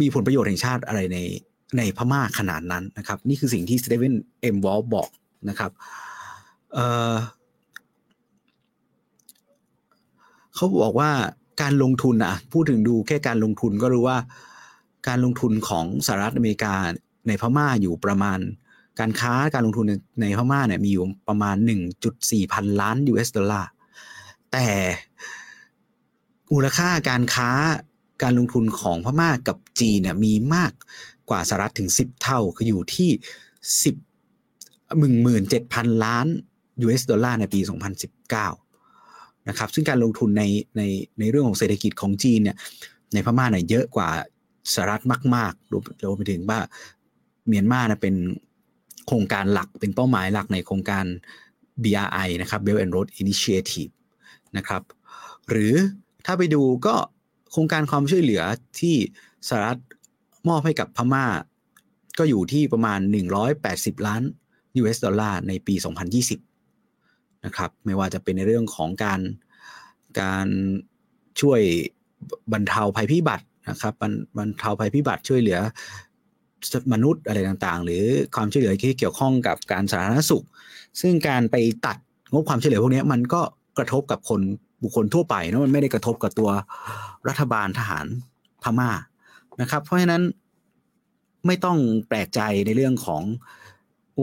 มีผลประโยชน์แห่งชาติอะไรใน ในพม่าขนาดนั้นนะครับ นี่คือสิ่งที่ Stephen M. Walt บอกนะครับเเขาบอกว่าการลงทุนอะพูดถึงดูแค่การลงทุนก็รู้ว่าการลงทุนของสหรัฐอเมริกาในพม่าอยู่ประมาณ การค้าการลงทุนในพม่าเนี่ยมีอยู่ประมาณ 1.4 พันล้าน US ดอลลาร์แต่มูลค่าการค้าการลงทุนของพม่ากับจีนเนี่ยมีมาก กว่าสหรัฐถึง 10 เท่า คืออยู่ที่ 10หมื่นหมื่นเจ็ดพันล้าน US ดอลลาร์ในปี 2019 นะครับ ซึ่งการลงทุนในในในเรื่องของเศรษฐกิจของจีนเนี่ย ในพม่าเนี่ยเยอะกว่าสหรัฐมากๆรวมรวมไปถึงว่าเมียนมาเนี่ยเป็นโครงการหลักเป็นเป้าหมายหลักในโครงการ BRI นะครับ Belt and Road Initiative นะครับ หรือถ้าไปดูก็โครงการความช่วยเหลือที่สหรัฐ มอบให้กับพม่า ก็อยู่ที่ประมาณ 180 ล้าน US ดอลลาร์ในปี 2020 นะครับ ไม่ว่าจะเป็นในเรื่องของการการช่วยบรรเทาภัยพิบัตินะครับบรรบรรเทาภัยพิบัติช่วยเหลือมนุษย์อะไรต่างๆ หรือความช่วยเหลือที่เกี่ยวข้องกับการสาธารณสุข ซึ่งการไปตัดงบความช่วยเหลือพวกนี้มันก็กระทบกับคนบุคคลทั่วไปนะมันไม่ได้กระทบกับตัวรัฐบาลทหารพม่า นะครับ เพราะฉะนั้นไม่ต้องแปลกใจในเรื่องของ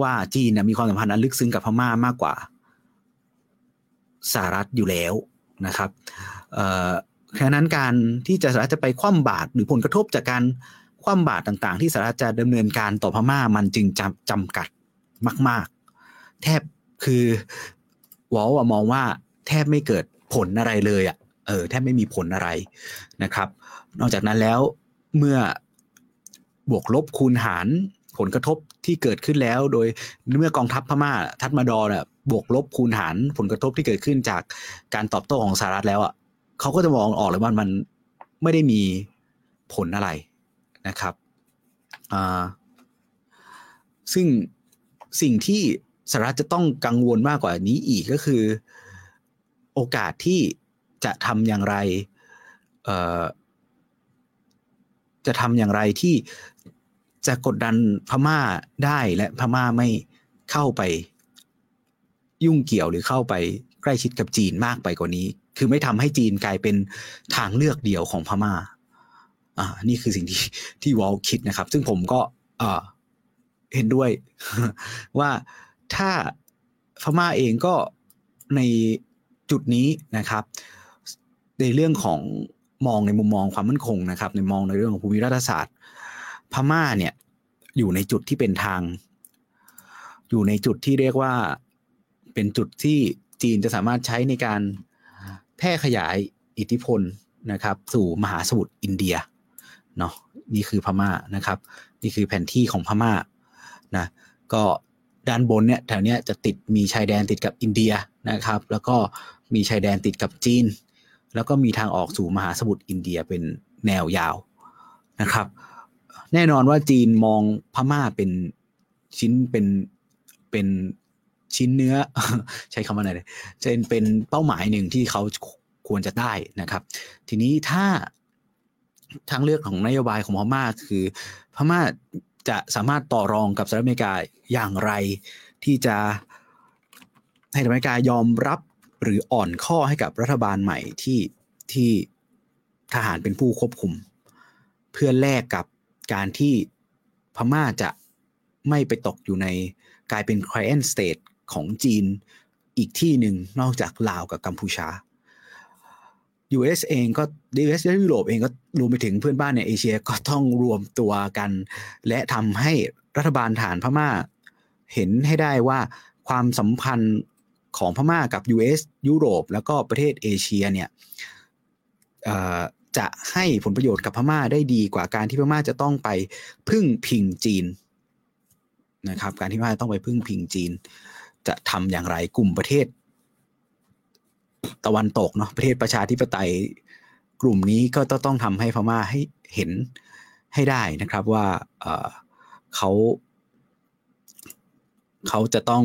ว่าจีนมีความสัมพันธ์อันลึกซึ้งกับพม่ามากกว่าสหรัฐอยู่แล้วนะครับแค่นั้นการที่จะสหรัฐจะไปคว่ำบาตรหรือผลกระทบจากการคว่ำบาตรต่าง ๆ ที่สหรัฐจะดำเนินการต่อพม่ามันจึงจำจำกัดมาก ๆ แทบคือวอลมองว่าแทบไม่เกิดผลอะไรเลยอะ่ะเออแทบไม่มีผลอะไรนะครับ นอกจากนั้นแล้ว เมื่อบวกลบคูณหารผลกระทบที่เกิดขึ้นแล้ว โดยเมื่อกองทัพพม่า ทัดมาดอนบวกลบคูณหารผลกระทบที่เกิดขึ้นจากการตอบโต้ของสหรัฐแล้วอะเขาก็จะมองออกเลยว่ามันไม่ได้มีผลอะไรนะครับซึ่งสิ่งที่สหรัฐจะต้องกังวลมากกว่านี้อีกก็คือ โอกาสที่จะทำอย่างไรเอ่อ จะทำอย่างไรที่จะกดดันพม่าได้และพม่าไม่เข้าไปยุ่งเกี่ยวหรือเข้าไปใกล้ชิดกับจีนมากไปกว่านี้ คือไม่ทำให้จีนกลายเป็นทางเลือกเดียวของพม่า อ่า นี่คือสิ่งที่ที่วอลคิดนะครับ ซึ่งผมก็เห็นด้วย ว่าถ้าพม่าเองก็ในจุดนี้นะครับ ในเรื่องของ มองในมุมมองความมั่นคงนะครับในมองในเรื่องของภูมิรัฐศาสตร์ พม่าเนี่ยอยู่ในจุดที่เป็นทาง อยู่ในจุดที่เรียกว่าเป็นจุดที่จีนจะสามารถใช้ในการแพร่ขยายอิทธิพลนะครับ สู่มหาสมุทรอินเดียเนาะนี่คือพม่านะครับ นี่คือแผนที่ของพม่านะก็ด้านบนเนี่ยแถวเนี้ยจะติดมีชายแดนติดกับอินเดียนะครับ แล้วก็มีชายแดนติดกับจีน แล้วก็มีทางออกสู่มหาสมุทรอินเดียเป็นแนวยาวนะครับ แน่นอนว่าจีนมองพม่าเป็นชิ้นเป็นเป็นชิ้นเนื้อ ใช้คำว่าอะไรจะเป็นเป้าหมายหนึ่งที่เขาควรจะได้นะครับ ทีนี้ถ้าทางเลือกของนโยบายของพม่าคือพม่าจะสามารถต่อรองกับสหรัฐอเมริกาอย่างไรที่จะให้สหรัฐอเมริกายอมรับ หรืออ่อนข้อให้กับรัฐบาลใหม่ที่ที่ทหารเป็นผู้ควบคุม เพื่อแลกกับการที่พม่าจะไม่ไปตกอยู่ในกลายเป็น client state ของจีนอีกที่หนึ่งนอกจากลาวกับกัมพูชา US เองก็ US และยุโรปเองก็รวมไปถึงเพื่อนบ้านในเอเชียก็ต้องรวมตัวกัน และทำให้รัฐบาลฐานพม่า เห็นให้ได้ว่าความสัมพันธ์ ของพม่ากับ US ยุโรป แล้วก็ประเทศเอเชียเนี่ยจะให้ผลประโยชน์กับพม่าได้ดีกว่าการที่พม่าจะต้องไปพึ่งพิงจีนนะครับ การที่พม่าต้องไปพึ่งพิงจีน จะทำอย่างไรกลุ่มประเทศ ตะวันตกเนาะประเทศประชาธิปไตยกลุ่มนี้ก็ต้องทำให้พม่าให้เห็นให้ได้นะครับว่าเขาเขาจะต้อง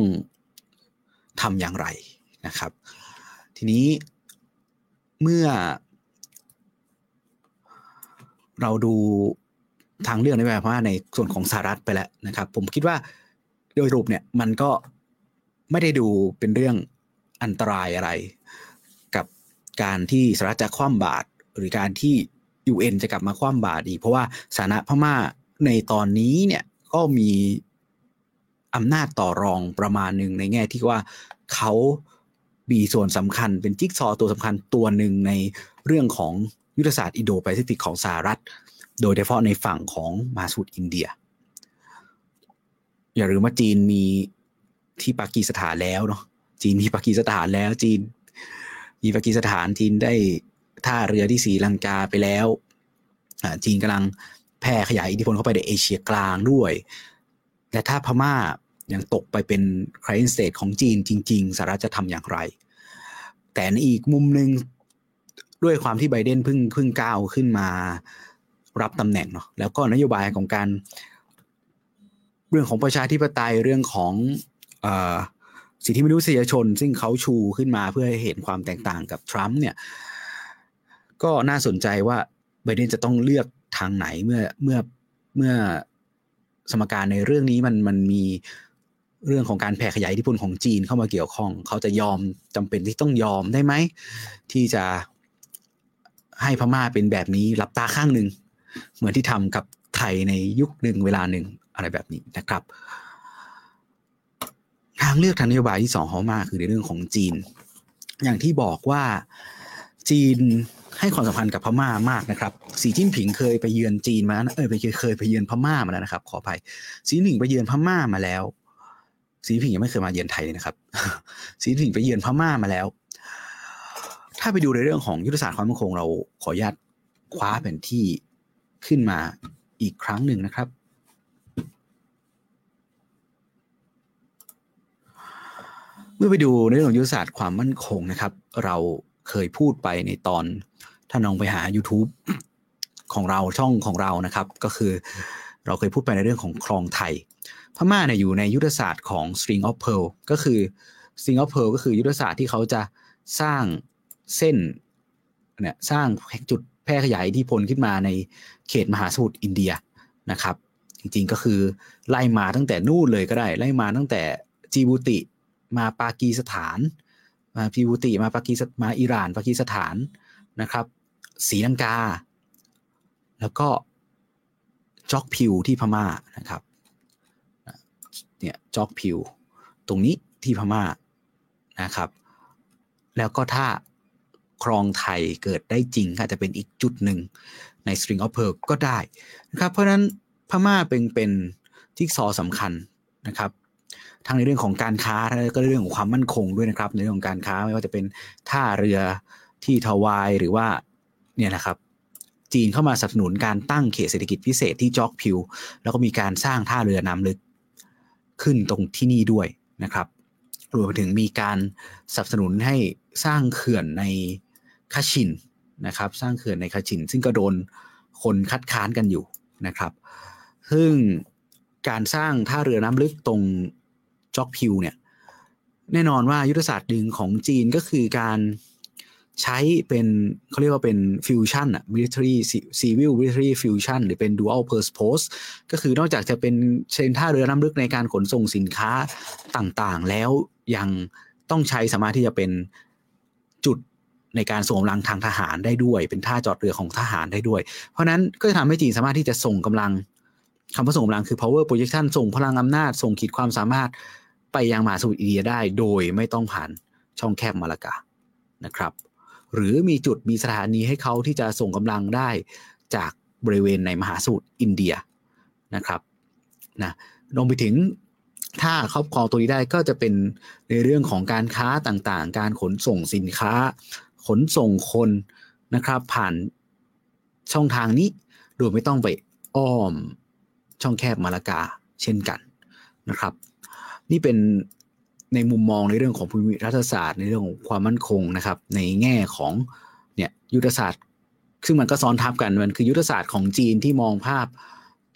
ทำอย่างไรนะครับ ทีนี้เมื่อ เราดูทางเลือกในแบบว่าในส่วนของสหรัฐไปแล้วนะครับ ผมคิดว่าโดยรูปเนี่ยมันก็ไม่ได้ดูเป็นเรื่องอันตรายอะไรการที่สหรัฐจะคว่ำบาตรหรือการที่ UN จะกลับมาคว่ำบาตรอีก เพราะว่าสถานะพม่าในตอนนี้เนี่ยก็มี อำนาจต่อรองประมาณหนึ่งในแง่ที่ว่าเขามีส่วนสำคัญเป็นจิ๊กซอว์ตัวสำคัญตัวหนึ่งในเรื่องของยุทธศาสตร์อินโดแปซิฟิกของสหรัฐ โดยเฉพาะในฝั่งของมหาสมุทรอินเดีย อย่าลืมว่าจีนมีที่ปากีสถานแล้วเนาะจีนมีปากีสถานแล้วจีน มีปากีสถานจีนได้ท่าเรือที่ศรีลังกาไปแล้วจีนกำลังแพร่ขยายอิทธิพลเข้าไปในเอเชียกลางด้วย และถ้าพม่า ยังตกไปเป็น client state ของจีนจริง ๆสหรัฐจะทำอย่างไร แต่ในอีกมุมหนึ่งด้วยความที่ไบเดนเพิ่งเพิ่งก้าวขึ้นมารับตำแหน่งเนาะแล้วก็นโยบายของการ เรื่องของประชาธิปไตยเรื่องของสิทธิมนุษยชน ซึ่งเขาชูขึ้นมาเพื่อให้เห็นความแตกต่างกับทรัมป์เนี่ยก็น่าสนใจว่าไบเดนจะต้องเลือกทางไหนเมื่อเมื่อเมื่อสมการในเรื่องนี้มันมันมี เรื่องของการแผ่ขยายอิทธิพลของจีนเข้ามาเกี่ยวข้อง เขาจะยอมจำเป็นที่ต้องยอมได้ไหม ที่จะให้พม่าเป็นแบบนี้หลับตาข้างหนึ่ง เหมือนที่ทำกับไทยในยุคหนึ่งเวลาหนึ่งอะไรแบบนี้นะครับ ทางเลือกทางนโยบายที่สองเขามาคือในเรื่องของจีน อย่างที่บอกว่าจีนให้ความสำคัญกับพม่ามากนะครับ สีจิ้นผิงเคยไปเยือนจีนมาเออไปเคยไปเยือนพม่ามาแล้วนะครับ ขออภัยสีหนึ่งไปเยือนพม่ามาแล้ว สีผิงยังไม่เคยมาเยือนไทยเลยนะครับ สีผิงไปเยือนพม่ามาแล้ว ถ้าไปดูในเรื่องของยุทธศาสตร์ความมั่นคงเราขออนุญาตคว้าแผนที่ขึ้นมาอีกครั้งหนึ่งนะครับ เมื่อไปดูในเรื่องของยุทธศาสตร์ความมั่นคงนะครับ เราเคยพูดไปในตอนถ้าลองไปหา YouTube ของเราช่องของเรานะครับ ก็คือเราเคยพูดไปในเรื่องของคลองไทย พม่าเนี่ยอยู่ในยุทธศาสตร์ของ string of pearl ก็คือ string of pearl ก็คือยุทธศาสตร์ที่เขาจะสร้างเส้นเนี่ยสร้างจุดแพร่ขยายที่พลขึ้นมาในเขตมหาสมุทรอินเดียนะครับ จริงๆก็คือไล่มาตั้งแต่นู่นเลยก็ได้ ไล่มาตั้งแต่จีบูติมาปากีสถาน มาจีบูติมาปากีมาอิหร่าน ปากีสถานนะครับสีลังกา แล้วก็จ็อกพิวที่พม่านะครับ เนี่ยจอกพิว ตรงนี้ที่พม่านะครับ แล้วก็ถ้าครองไทยเกิดได้จริงอาจจะเป็นอีกจุดหนึ่งใน string of pearl ก็ได้นะครับ เพราะฉะนั้นพม่าเป็นเป็นที่ซอสำคัญนะครับทั้งในเรื่องของการค้าแล้วก็เรื่องของความมั่นคงด้วยนะครับ ในเรื่องของการค้าไม่ว่าจะเป็นท่าเรือที่ทวายหรือว่าเนี่ยนะครับ จีนเข้ามาสนับสนุนการตั้งเขตเศรษฐกิจพิเศษที่จอกพิว แล้วก็มีการสร้างท่าเรือน้ำลึก ขึ้นตรงที่นี่ด้วยนะครับรวมไปถึงมีการสนับสนุนให้สร้างเขื่อนในคาชินนะครับ สร้างเขื่อนในคาชิน ซึ่งก็โดนคนคัดค้านกันอยู่นะครับ ซึ่งการสร้างท่าเรือน้ำลึกตรงจ็อกพิวเนี่ยแน่นอนว่ายุทธศาสตร์หนึ่งของจีนก็คือการ ใช้เป็นเขาเรียกว่าเป็นฟิวชั่นอะ military civil military fusion หรือเป็น dual purpose ก็คือนอกจากจะเป็นเชนท่าเรือน้ำลึกในการขนส่งสินค้าต่างๆ แล้วยังต้องใช้สามารถที่จะเป็นจุดในการส่งกำลังทางทหารได้ด้วย เป็นท่าจอดเรือของทหารได้ด้วย เพราะนั้นก็จะทำให้จีนสามารถที่จะส่งกำลังคำว่าส่งกำลังคือ power projection ส่งพลังอำนาจส่งขีดความสามารถไปยังมหาสมุทรอินเดียได้ โดยไม่ต้องผ่านช่องแคบมาลากานะครับ หรือมีจุดมีสถานีให้เขาที่จะส่งกำลังได้จากบริเวณในมหาสมุทรอินเดียนะครับนะลงไปถึงถ้าครอบครองตัวนี้ได้ก็จะเป็นในเรื่องของการค้าต่างๆ การขนส่งสินค้า ขนส่งคนนะครับ ผ่านช่องทางนี้ โดยไม่ต้องไปอ้อมช่องแคบมาลากาเช่นกันนะครับ นี่เป็น ในมุมมองในเรื่องของภูมิรัฐศาสตร์ ในเรื่องของความมั่นคงนะครับ ในแง่ของเนี่ยยุทธศาสตร์ ซึ่งมันก็ซ้อนทับกันมันคือยุทธศาสตร์ของจีนที่มองภาพ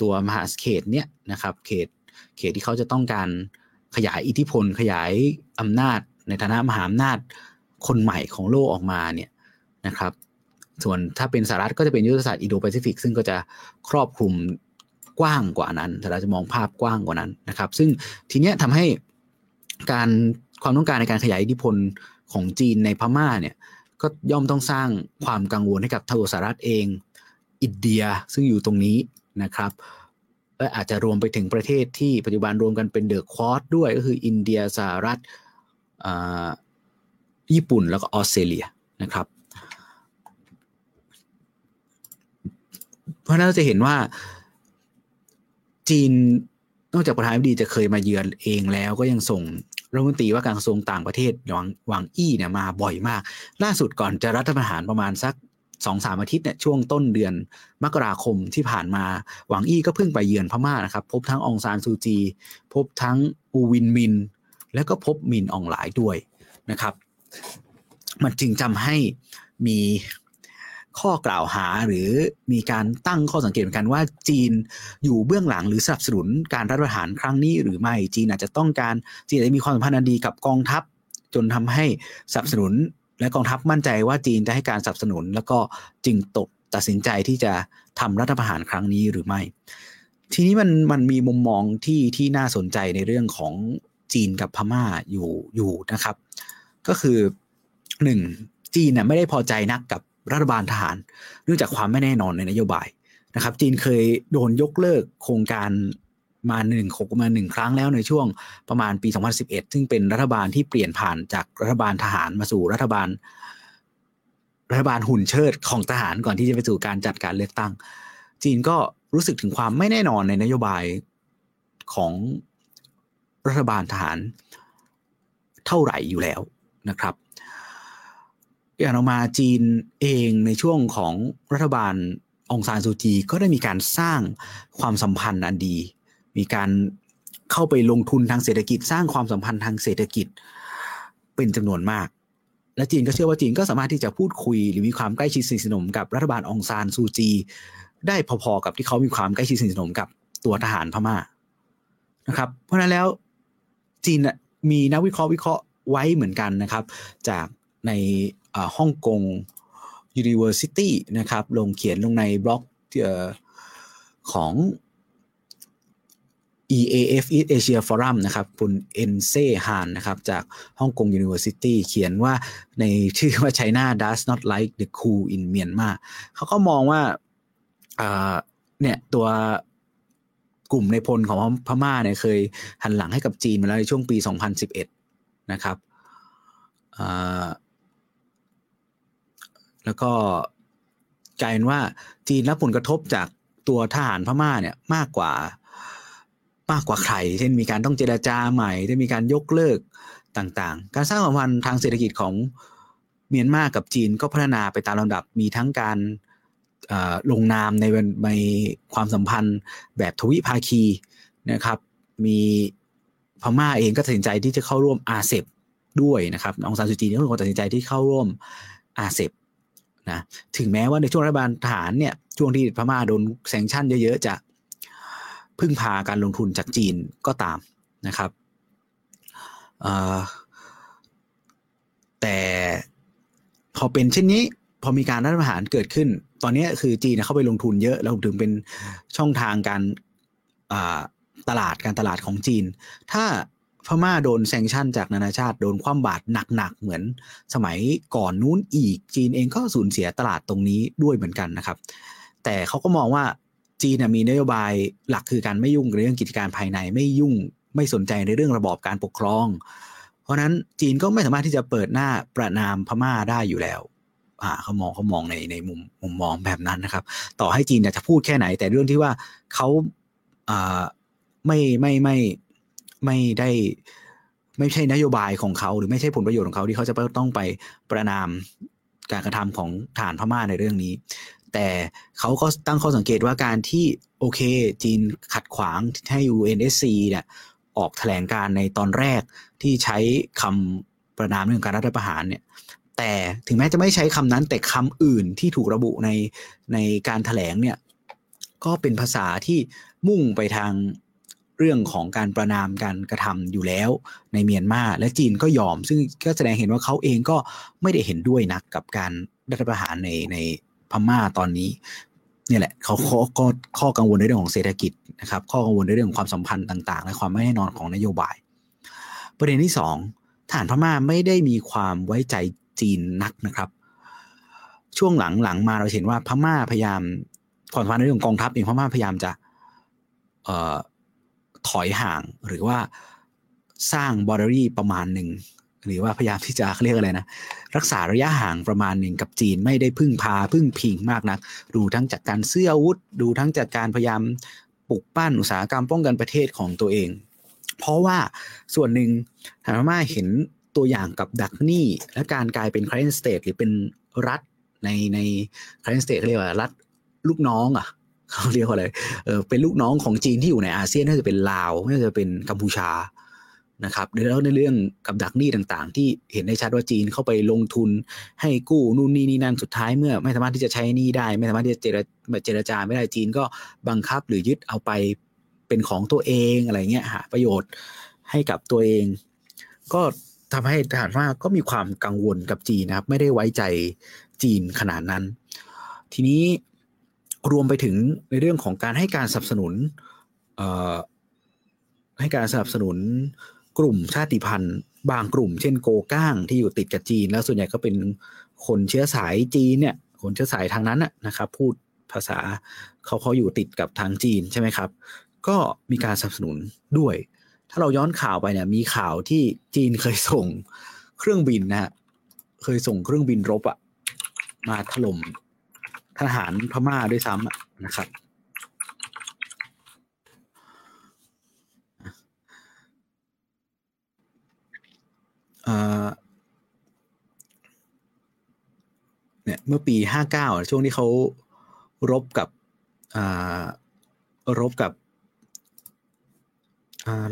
ตัวมหาเขตเนี่ยนะครับเขตเขตที่เขาจะต้องการขยายอิทธิพล ขยายอำนาจ ในฐานะมหาอำนาจคนใหม่ของโลกออกมาเนี่ยนะครับ ส่วนถ้าเป็นสหรัฐก็จะเป็นยุทธศาสตร์อินโดแปซิฟิกซึ่งก็จะครอบคลุมกว้างกว่านั้นแต่เราจะมองภาพกว้างกว่านั้นนะครับ ซึ่งทีเนี้ยทำให้ การความต้องการในการขยายอิทธิพลของจีนในพม่าเนี่ยก็ย่อมต้องสร้างความกังวลให้กับทวสหรัฐเอง อินเดียซึ่งอยู่ตรงนี้นะครับและอาจจะรวมไปถึงประเทศที่ปัจจุบันรวมกันเป็นเดอะควอดด้วยก็คืออินเดียสหรัฐญี่ปุ่นแล้วก็ออสเตรเลียนะครับ เพราะนั้นเราจะเห็นว่าจีนนอกจากประธานาธิบดีจะเคยมาเยือนเองแล้วก็ยังส่ง รัฐมนตรีว่าการกระทรวงต่างประเทศหวังหวังอี้เนี่ยมาบ่อยมาก ล่าสุดก่อนจะรัฐประหารประมาณสักสองสามอาทิตย์เนี่ยช่วงต้นเดือนมกราคมที่ผ่านมาหวังอี้ก็เพิ่งไปเยือนพม่านะครับ พบทั้งองซานซูจี พบทั้งอูวินมิน แล้วก็พบมินอองหลายด้วยนะครับ มันจึงจำให้มี ข้อกล่าวหาหรือมีการตั้งข้อสังเกตเหมือนกันว่าจีนอยู่เบื้องหลังหรือสนับสนุนการรัฐประหารครั้งนี้หรือไม่จีนอาจจะต้องการจีนอาจจะมีความสัมพันธ์อันดีกับกองทัพ จนทำให้สนับสนุน และกองทัพมั่นใจว่าจีนจะให้การสนับสนุน แล้วก็จึงตกตัดสินใจที่จะทำรัฐประหารครั้งนี้หรือไม่ ทีนี้มันมันมีมุมมองที่ที่น่าสนใจในเรื่องของจีนกับพม่าอยู่อยู่นะครับ ก็คือหนึ่งจีนน่ยไม่ได้พอใจนักกับ รัฐบาลทหาร เนื่องจากความไม่แน่นอนในนโยบายนะครับ จีนเคยโดนยกเลิกโครงการมาหนึ่งคมาหนึ่งครั้งแล้วในช่วงประมาณปี 2011 ซึ่งเป็นรัฐบาลที่เปลี่ยนผ่านจากรัฐบาลทหารมาสู่รัฐบาล รัฐบาลหุ่นเชิดของทหารก่อนที่จะไปสู่การจัดการเลือกตั้ง จีนก็รู้สึกถึงความไม่แน่นอนในนโยบายของรัฐบาลทหารเท่าไหร่อยู่แล้วนะครับ อย่างออกมาจีนเองในช่วงของรัฐบาลองซานซูจีก็ได้มีการสร้างความสัมพันธ์อันดี มีการเข้าไปลงทุนทางเศรษฐกิจ สร้างความสัมพันธ์ทางเศรษฐกิจเป็นจำนวนมาก และจีนก็เชื่อว่าจีนก็สามารถที่จะพูดคุย หรือมีความใกล้ชิดสนิทสนมกับรัฐบาลองซานซูจี ได้พอๆกับที่เขามีความใกล้ชิดสนิทสนมกับตัวทหารพม่านะครับ เพราะนั้นแล้วจีนมีนักวิเคราะห์วิเคราะห์ไว้เหมือนกันนะครับ จากใน ฮ่องกง University นะครับ ลงเขียนลงในบล็อกของ EAF East Asia Forum นะครับคุณเอนเซฮานนะครับ จากฮ่องกง University เขียนว่าในชื่อว่า China does not like the coup in Myanmar เขาก็มองว่าเนี่ยตัวกลุ่มในพลของพม่าเนี่ยเคยหันหลังให้กับจีนมาแล้วในช่วงปี 2011 นะครับ แล้วก็กลายเป็นว่าจีนรับผลกระทบจากตัวทหารพม่าเนี่ยมากกว่ามากกว่าใคร เช่นมีการต้องเจราจาใหม่ ได้มีการยกเลิกต่างๆ การสร้างสัมพันธ์ทางเศรษฐกิจของเมียนมากับจีนก็พัฒนาไปตามลำดับ มีทั้งการลงนามในในความสัมพันธ์แบบทวิภาคีนะครับ มีพม่าเองก็ตัดสินใจที่จะเข้าร่วมอาเซบด้วยนะครับ องซานสุจีนี่ก็เป็นคนตัดสินใจที่เข้าร่วมอาเซบ นะถึงแม้ว่าในช่วงรัฐบาลทหารเนี่ยช่วงที่พม่าโดนแซงชั่นเยอะๆจะพึ่งพาการลงทุนจากจีนก็ตามนะครับแต่พอเป็นเช่นนี้พอมีการรัฐประหารเกิดขึ้น ตอนนี้คือจีนเข้าไปลงทุนเยอะแล้วถึงเป็นช่องทางการตลาดการตลาดของจีน ถ้า พม่าโดนแซงชั่นจากนานาชาติโดนคว่ำบาตรหนักๆเหมือนสมัยก่อนนู้นอีกจีนเองก็สูญเสียตลาดตรงนี้ด้วยเหมือนกันนะครับ แต่เขาก็มองว่าจีนมีนโยบายหลักคือการไม่ยุ่งเรื่องกิจการภายในไม่ยุ่งไม่สนใจในเรื่องระบอบการปกครอง เพราะนั้นจีนก็ไม่สามารถที่จะเปิดหน้าประนามพม่าได้อยู่แล้วอ่าเขามองเขามองในในมุมมุมมองแบบนั้นนะครับ ต่อให้จีนจะพูดแค่ไหน แต่เรื่องที่ว่าเขาอ่าไม่ไม่ไม่ไม่ ไม่ได้ไม่ใช่นโยบายของเขาหรือไม่ใช่ผลประโยชน์ของเขาที่เขาจะต้องไปประนามการกระทำของฐานพม่าในเรื่องนี้ แต่เขาก็ตั้งข้อสังเกตว่าการที่โอเค จีนขัดขวางให้ UNSC เนี่ยออกแถลงการในตอนแรกที่ใช้คำประนามเรื่องการรัฐประหารเนี่ยแต่ถึงแม้จะไม่ใช้คำนั้นแต่คำอื่นที่ถูกระบุในในการถแถลงเนี่ยก็เป็นภาษาที่มุ่งไปทาง เรื่องของการประนามการกระทำอยู่แล้วในเมียนมาและจีนก็ยอม ซึ่งก็แสดงเห็นว่าเขาเองก็ไม่ได้เห็นด้วยนักกับการรัฐประหารในในพม่าตอนนี้เนี่ยแหละเขาข้อก็ข้อกังวลในเรื่องของเศรษฐกิจนะครับข้อกังวลในเรื่องของความสัมพันธ์ต่างๆ และความไม่แน่นอนของนโยบาย ประเด็นที่สองฐานพม่าไม่ได้มีความไว้ใจจีนนักนะครับ ช่วงหลังๆมาเราเห็นว่าพม่าพยายามความสัมพันธ์ในเรื่องกองทัพเองพม่าพยายามจะ ถอยห่างหรือว่าสร้างบอร์เดอรี่ประมาณหนึ่งหรือว่าพยายามที่จะเรียกอะไรนะ รักษาระยะห่างประมาณหนึ่งกับจีนไม่ได้พึ่งพาพึ่งพิงมากนัก ดูทั้งจากการซื้ออาวุธ ดูทั้งจากการพยายามปลุกปั้นอุตสาหกรรมป้องกันประเทศของตัวเอง เพราะว่าส่วนหนึ่งทางพม่าเห็นตัวอย่างกับดักหนี้และการกลายเป็น client state หรือเป็นรัฐในใน client state เรียกว่ารัฐลูกน้องอะ เขาเรียกว่าอะไรเออเป็นลูกน้องของจีนที่อยู่ในอาเซียนน่าจะเป็นลาวน่าจะเป็นกัมพูชานะครับแล้วในเรื่องกับดักหนี้ต่างๆ ที่เห็นได้ชัดว่าจีนเข้าไปลงทุนให้กู้นู่นนี่นี่นั่นสุดท้ายเมื่อ ไม่สามารถที่จะใช้หนี้ได้ ไม่สามารถที่จะเจรเจรจาไม่ได้จีนก็บังคับหรือยึดเอาไปเป็นของตัวเองอะไรเงี้ยหาประโยชน์ให้กับตัวเอง ก็ทำให้ทหารว่าก็มีความกังวลกับจีนนะครับ ไม่ได้ไว้ใจจีนขนาดนั้น ทีนี้ รวมไปถึงในเรื่องของการให้การสนับสนุนให้การสนับสนุนกลุ่มชาติพันธุ์ บางกลุ่ม เช่นโกก้างที่อยู่ติดกับจีน แล้วส่วนใหญ่ก็เป็นคนเชื้อสายจีนเนี่ยคนเชื้อสายทางนั้นนะครับ พูดภาษาเขาเขาอยู่ติดกับทางจีนใช่ไหมครับ ก็มีการสนับสนุนด้วย ถ้าเราย้อนข่าวไปเนี่ยมีข่าวที่จีนเคยส่งเครื่องบินนะฮะเคยส่งเครื่องบินรบอะมาถล่ม ทหารพม่าด้วยซ้ำนะครับ เนี่ยเมื่อปีห้าเก้าช่วงที่เขารบกับรบกับ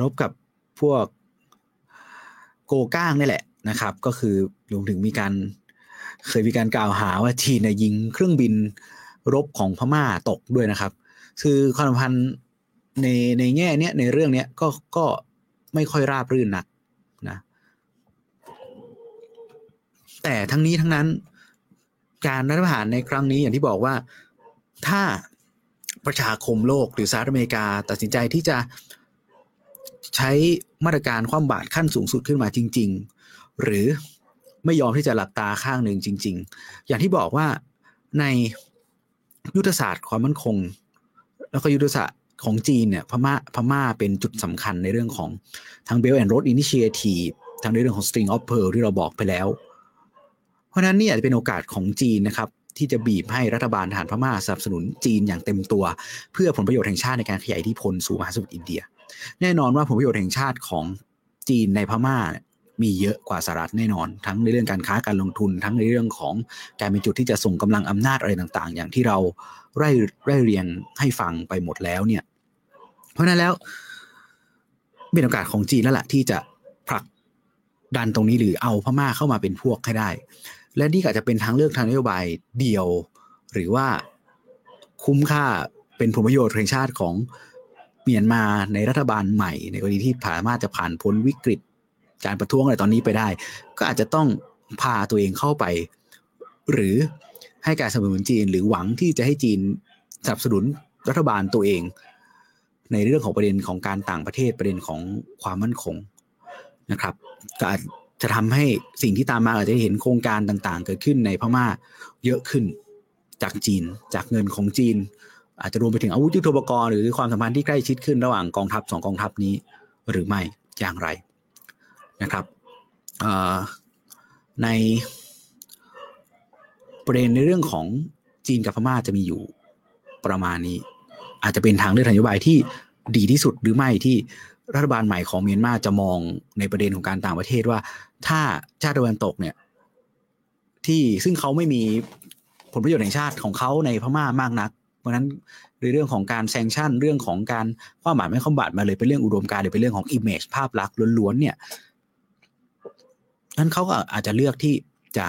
รบกับพวกโกก้างนี่แหละนะครับ ก็คือรวมถึงมีการ เคยมีการกล่าวหาว่าจีนยิงเครื่องบินรบของพม่าตกด้วยนะครับ คือความสัมพันธ์ในในแง่เนี้ยในเรื่องเนี้ยก็ก็ไม่ค่อยราบรื่นนักนะแต่ทั้งนี้ทั้งนั้นการรัฐประหารในครั้งนี้อย่างที่บอกว่าถ้าประชาคมโลกหรือสหรัฐอเมริกา ตัดสินใจที่จะใช้มาตรการความบาดขั้นสูงสุดขึ้นมาจริง ๆ หรือ ไม่ยอมที่จะหลับตาข้างหนึ่งจริง ๆ อย่างที่บอกว่าในยุทธศาสตร์ความมั่นคง แล้วก็ยุทธศาสตร์ของจีนเนี่ยพม่าพม่าเป็นจุดสำคัญในเรื่องของทาง Belt and Road Initiative ทางในเรื่องของ String of Pearl ที่เราบอกไปแล้ว เพราะนั้นนี่อาจจะเป็นโอกาสของจีนนะครับ ที่จะบีบให้รัฐบาลทหารพม่าสนับสนุนจีนอย่างเต็มตัว เพื่อผลประโยชน์แห่งชาติในการขยายอิทธิพลสู่มหาสมุทรอินเดีย แน่นอนว่าผลประโยชน์แห่งชาติของจีนในพม่า มีเยอะกว่าสหรัฐแน่นอน ทั้งในเรื่องการค้าการลงทุน ทั้งในเรื่องของการเป็นจุดที่จะส่งกำลังอำนาจอะไรต่างๆ อย่างที่เราไร่ไร่เรียงให้ฟังไปหมดแล้วเนี่ย เพราะนั้นแล้วเป็นโอกาสของจีนแล้วแหละที่จะผลักดันตรงนี้หรือเอาพม่าเข้ามาเป็นพวกให้ได้ และนี่อาจจะเป็นทางเลือกทางนโยบายเดียว หรือว่าคุ้มค่าเป็นผลประโยชน์แห่งชาติของเมียนมาในรัฐบาลใหม่ ในกรณีที่สามารถจะผ่านพ้นวิกฤต การประท้วงอะไรตอนนี้ไปได้ ก็อาจจะต้องพาตัวเองเข้าไป หรือให้การสนับสนุนจีน หรือหวังที่จะให้จีนสนับสนุนรัฐบาลตัวเอง ในเรื่องของประเด็นของการต่างประเทศประเด็นของความมั่นคงนะครับก็อาจจะทำให้สิ่งที่ตามมาอาจจะเห็นโครงการต่างๆ เกิดขึ้นในพม่าเยอะขึ้นจากจีน จากเงินของจีน อาจจะรวมไปถึงอาวุธยุทโธปกรณ์หรือความสัมพันธ์ที่ใกล้ชิดขึ้นระหว่างกองทัพสองกองทัพนี้ หรือไม่อย่างไร นะครับในประเด็นในเรื่องของจีนกับพม่าจะมีอยู่ประมาณนี้ อาจจะเป็นทางเลือกทางนโยบายที่ดีที่สุดหรือไม่ที่รัฐบาลใหม่ของเมียนมาจะมองในประเด็นของการต่างประเทศว่า ถ้าชาติตะวันตกเนี่ยที่ซึ่งเขาไม่มีผลประโยชน์แห่งชาติของเขาในพม่ามากนัก เพราะนั้นในเรื่องของการ sanction เรื่องของการความหมายไม่คว่ำบาตรมาเลยเป็นเรื่องอุดมการณ์หรือเป็นเรื่องของ image ภาพลักษณ์ล้วนๆเนี่ย นั้นเขาก็อาจจะเลือกที่จะ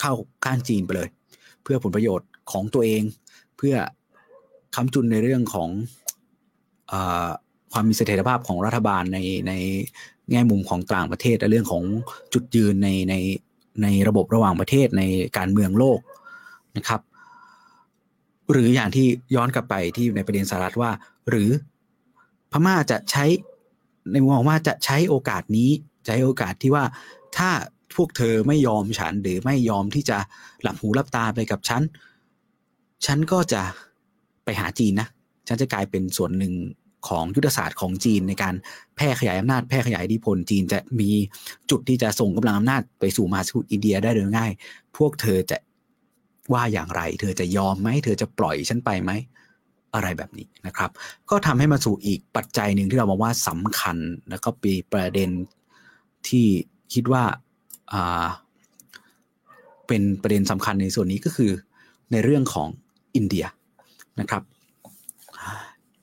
เข้าข้างจีนไปเลย เพื่อผลประโยชน์ของตัวเอง เพื่อค้ำจุนในเรื่องของอความมีเสถียรภาพของรัฐบาลในในแง่มุมของต่างประเทศและเรื่องของจุดยืนในในในระบบระหว่างประเทศในการเมืองโลกนะครับ หรืออย่างที่ย้อนกลับไปที่ในประเด็นสหรัฐว่า หรือพม่าจะใช้ในมุมมองว่าจะใช้โอกาสนี้ ใช้โอกาสที่ว่าถ้าพวกเธอไม่ยอมฉันหรือไม่ยอมที่จะหลับหูหลับตาไปกับฉัน ฉันก็จะไปหาจีนนะ ฉันจะกลายเป็นส่วนหนึ่งของยุทธศาสตร์ของจีนในการแพร่ขยายอำนาจแพร่ขยายอิทธิพลจีนจะมีจุดที่จะส่งกำลังอำนาจไปสู่มหาสมุทรอินเดียได้โดยง่าย พวกเธอจะว่าอย่างไร เธอจะยอมไหม เธอจะปล่อยฉันไปไหม อะไรแบบนี้นะครับ ก็ทำให้มาสู่อีกปัจจัยหนึ่งที่เรามองว่าสำคัญ แล้วก็ปีประเด็น ที่คิดว่าเป็นประเด็นสำคัญในส่วนนี้ก็คือในเรื่องของอินเดียนะครับ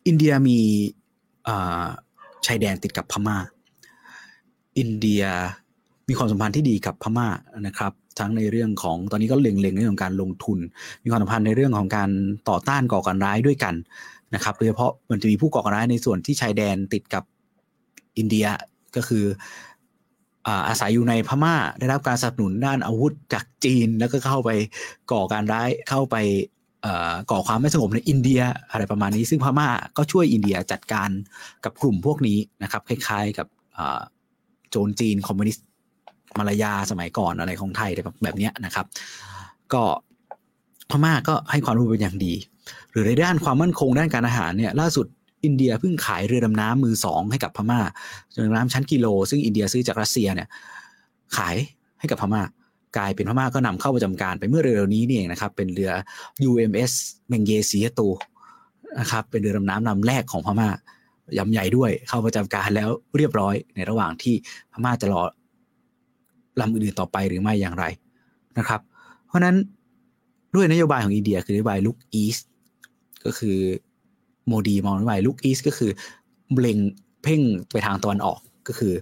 อินเดียมีชายแดนติดกับพม่า อินเดียมีความสัมพันธ์ที่ดีกับพม่านะครับ ทั้งในเรื่องของตอนนี้ก็เล็งๆในเรื่องของการลงทุน มีความสัมพันธ์ในเรื่องของการต่อต้านก่อการร้ายด้วยกันนะครับโดยเฉพาะมันจะมีผู้ก่อการร้ายในส่วนที่ชายแดนติดกับอินเดียก็คือ อาศัยอยู่ในพม่าได้รับการสนับสนุนด้านอาวุธจากจีน แล้วก็เข้าไปก่อการร้ายเข้าไปก่อความไม่สงบในอินเดียอะไรประมาณนี้ ซึ่งพม่าก็ช่วยอินเดียจัดการกับกลุ่มพวกนี้นะครับคล้ายๆกับโจรจีนคอมมิวนิสต์มาลายาสมัยก่อนอะไรของไทยแบบแบบนี้นะครับ ก็พม่าก็ให้ความรู้เป็นอย่างดี หรือในด้านความมั่นคงด้านการอาหารเนี่ยล่าสุด อินเดียเพิ่งขายเรือดำน้ำมือสองให้กับพม่าเรือดำน้ำชั้นกิโล ซึ่งอินเดียซื้อจากรัสเซียเนี่ยขายให้กับพม่ากลายเป็นพม่าก็นำเข้าประจำการไปเมื่อเร็วๆนี้นี่เองนะครับ เป็นเรือ UMS เมงเยซีตูนะครับเป็นเรือดำน้ำลำแรกของพม่ายำใหญ่ด้วยเข้าประจำการแล้วเรียบร้อย ในระหว่างที่พม่าจะรอลำอื่นๆต่อไปหรือไม่อย่างไรนะครับ เพราะนั้นด้วยนโยบายของอินเดียคือนโยบายลุกอีสก็คือ โมดีมองนโยบายลุกอีสก็คือเล็งเพ่งไปทางตะวันออกก็คือ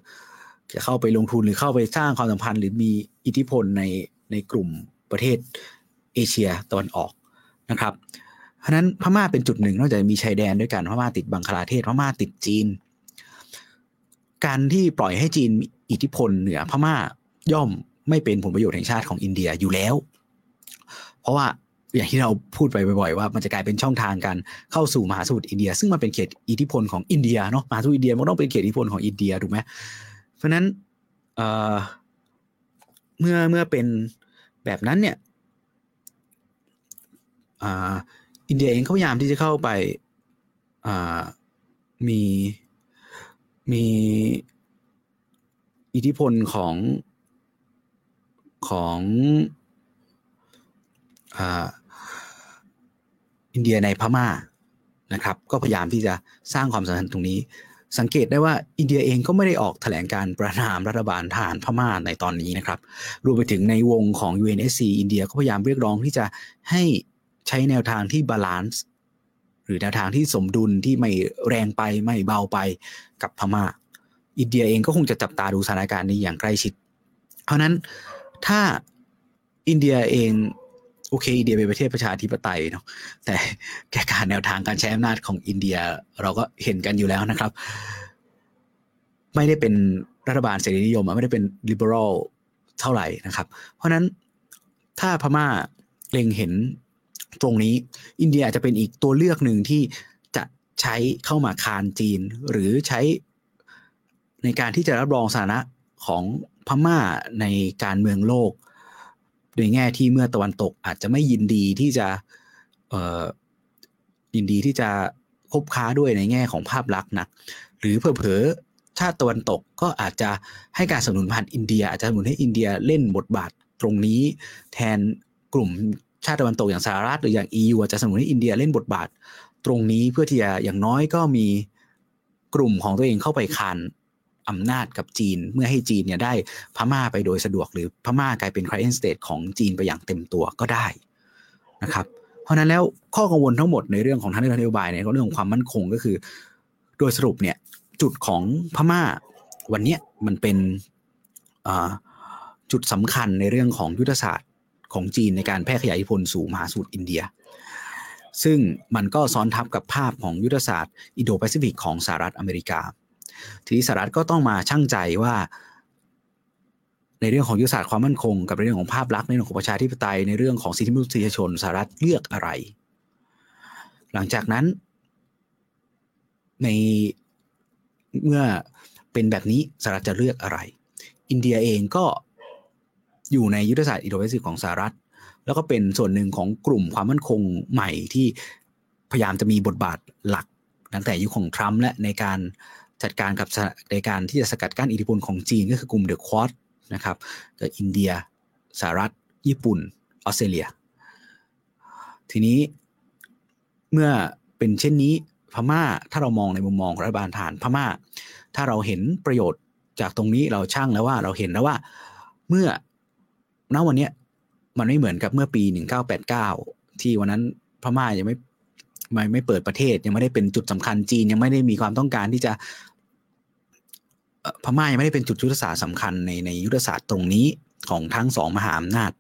จะเข้าไปลงทุนหรือเข้าไปสร้างความสัมพันธ์ หรือมีอิทธิพลในในกลุ่มประเทศเอเชียตะวันออกนะครับ เพราะนั้นพม่าเป็นจุดหนึ่งนอกจากมีชายแดนด้วยกันพม่าติดบังคลาเทศพม่าติดจีน การที่ปล่อยให้จีนมีอิทธิพลเหนือพม่าย่อมไม่เป็นผลประโยชน์แห่งชาติของอินเดียอยู่แล้ว เพราะว่า อย่างที่เราพูดไปบ่อยๆว่ามันจะกลายเป็นช่องทางการเข้าสู่มหาสมุทรอินเดีย ซึ่งมันเป็นเขตอิทธิพลของอินเดียเนาะมหาสมุทรอินเดียมันต้องเป็นเขตอิทธิพลของอินเดียถูกไหมเพราะนั้นเมื่อเมื่อเป็นแบบนั้นเนี่ยอินเดียเองเขาพยายามที่จะเข้าไปมีมีอิทธิพลของของ อินเดียในพม่านะครับ ก็พยายามที่จะสร้างความสัมพันธ์ตรงนี้ สังเกตได้ว่าอินเดียเองก็ไม่ได้ออกแถลงการประณามรัฐบาลทหารพม่าในตอนนี้นะครับ รวมไปถึงในวงของ UNSC อินเดียก็พยายามเรียกร้องที่จะให้ใช้แนวทางที่ balanceหรือแนวทางที่สมดุลที่ไม่แรงไปไม่เบาไปกับพม่า อินเดียเองก็คงจะจับตาดูสถานการณ์นี้อย่างใกล้ชิด เพราะนั้นถ้าอินเดียเอง โอเคอินเดียเป็นประเทศประชาธิปไตยเนาะแต่แกการแนวทางการใช้อำนาจของอินเดียเราก็เห็นกันอยู่แล้วนะครับ ไม่ได้เป็นรัฐบาลเสรีนิยมไม่ได้เป็นลิเบอรัลเท่าไหร่นะครับ เพราะนั้นถ้าพม่าเล็งเห็นตรงนี้ อินเดียอาจจะเป็นอีกตัวเลือกหนึ่งที่จะใช้เข้ามาคานจีน หรือใช้ในการที่จะรับรองสถานะของพม่าในการเมืองโลก ในแง่ที่เมื่อตะวันตกอาจจะไม่ยินดีที่จะเอ่อยินดีที่จะคบค้าด้วยในแง่ของภาพลักษณ์นะหรือเผลอๆชาติตะวันตกก็อาจจะให้การสนับสนุนผ่านอินเดีย อาจจะสนับสนุนให้อินเดียเล่นบทบาทตรงนี้ แทนกลุ่มชาติตะวันตกอย่างสหรัฐหรืออย่าง EU อาจจะสนับสนุนให้อินเดียเล่นบทบาท ตรงนี้เพื่อที่จะอย่างน้อยก็มีกลุ่มของตัวเองเข้าไปคาน อำนาจกับจีน เมื่อให้จีนเนี่ยได้พม่าไปโดยสะดวก หรือพม่ากลายเป็น client state ของจีนไปอย่างเต็มตัวก็ได้นะครับ เพราะนั้นแล้วข้อกังวลทั้งหมดในเรื่องของทางนโยบายในเรื่องของความมั่นคงก็คือ โดยสรุปเนี่ยจุดของพม่าวันนี้มันเป็นจุดสำคัญในเรื่องของยุทธศาสตร์ของจีนในการแพร่ขยายอิทธิพลสู่มหาสมุทรอินเดีย ซึ่งมันก็ซ้อนทับกับภาพของยุทธศาสตร์อินโดแปซิฟิกของสหรัฐอเมริกา ทีนี้สหรัฐก็ต้องมาชั่งใจว่า ในเรื่องของยุทธศาสตร์ความมั่นคง กับในเรื่องของภาพลักษณ์ในเรื่องของประชาธิปไตยในเรื่องของสิทธิมนุษยชนสหรัฐเลือกอะไร หลังจากนั้น ในเมื่อเป็นแบบนี้สหรัฐจะเลือกอะไร อินเดียเองก็อยู่ในยุทธศาสตร์อินโดแปซิฟิกของสหรัฐ แล้วก็เป็นส่วนหนึ่งของกลุ่มความมั่นคงใหม่ที่พยายามจะมีบทบาทหลักตั้งแต่ยุคของทรัมป์และในการ จัดการกับในการที่จะสกัดกั้นอิทธิพลของจีนก็คือกลุ่ม The Quad นะครับก็อินเดียสหรัฐ ญี่ปุ่น ออสเตรเลีย ทีนี้เมื่อเป็นเช่นนี้พม่าถ้าเรามองในมุมมองรัฐบาลฐานพม่า ถ้าเราเห็นประโยชน์จากตรงนี้เราช่างแล้วว่าเราเห็นแล้วว่าเมื่อณวันนี้มันไม่เหมือนกับเมื่อปี 1989 ที่วันนั้นพม่ายังไม่ไม่ไม่เปิดประเทศยังไม่ได้เป็นจุดสำคัญจีนยังไม่ได้มีความต้องการที่จะ พม่ายังไม่ได้เป็นจุดยุทธศาสตร์สำคัญในในยุทธศาสตร์ตรงนี้ของทั้งสองมหาอำนาจ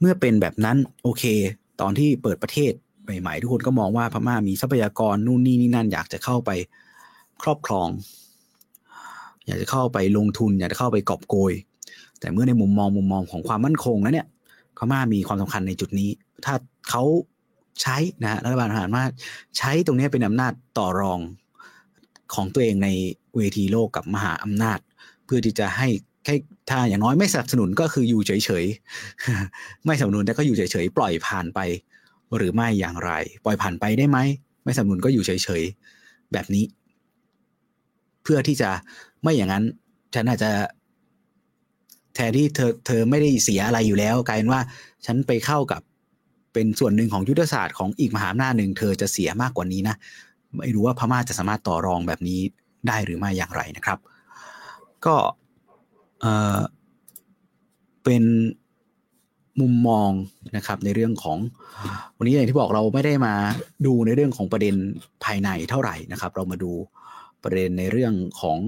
เมื่อเป็นแบบนั้นโอเค ตอนที่เปิดประเทศใหม่ๆทุกคนก็มองว่าพม่ามีทรัพยากรนู่นนี่นี่นั่นอยากจะเข้าไปครอบครอง อยากจะเข้าไปลงทุน อยากจะเข้าไปกอบโกย แต่เมื่อในมุมมองมุมมองของความมั่นคงแล้วเนี่ยพม่ามีความสำคัญในจุดนี้ ถ้าเขาใช้นะรัฐบาลทหารมาใช้ตรงนี้เป็นอำนาจต่อรองของตัวเองใน เวทีโลกกับมหาอำนาจ เพื่อที่จะให้แค่ถ้าอย่างน้อยไม่สนับสนุนก็คืออยู่เฉยๆ ไม่สนับสนุนแต่ก็อยู่เฉยๆ ปล่อยผ่านไป หรือไม่อย่างไร ปล่อยผ่านไปได้ไหม ไม่สนับสนุนก็อยู่เฉยๆ แบบนี้ เพื่อที่จะไม่อย่างนั้นฉันอาจจะแทนที่เธอเธอไม่ได้เสียอะไรอยู่แล้วกลายเป็นว่า ฉันไปเข้ากับเป็นส่วนหนึ่งของยุทธศาสตร์ของอีกมหาอำนาจหนึ่งเธอจะเสียมากกว่านี้นะไม่รู้ว่าพม่าจะสามารถต่อรองแบบนี้ ได้หรือไม่อย่างไรนะครับ ก็เออเป็นมุมมองนะครับในเรื่องของวันนี้อย่างที่บอกเราไม่ได้มาดูในเรื่องของประเด็นภายในเท่าไหร่นะครับ เรามาดูประเด็นในเรื่องของ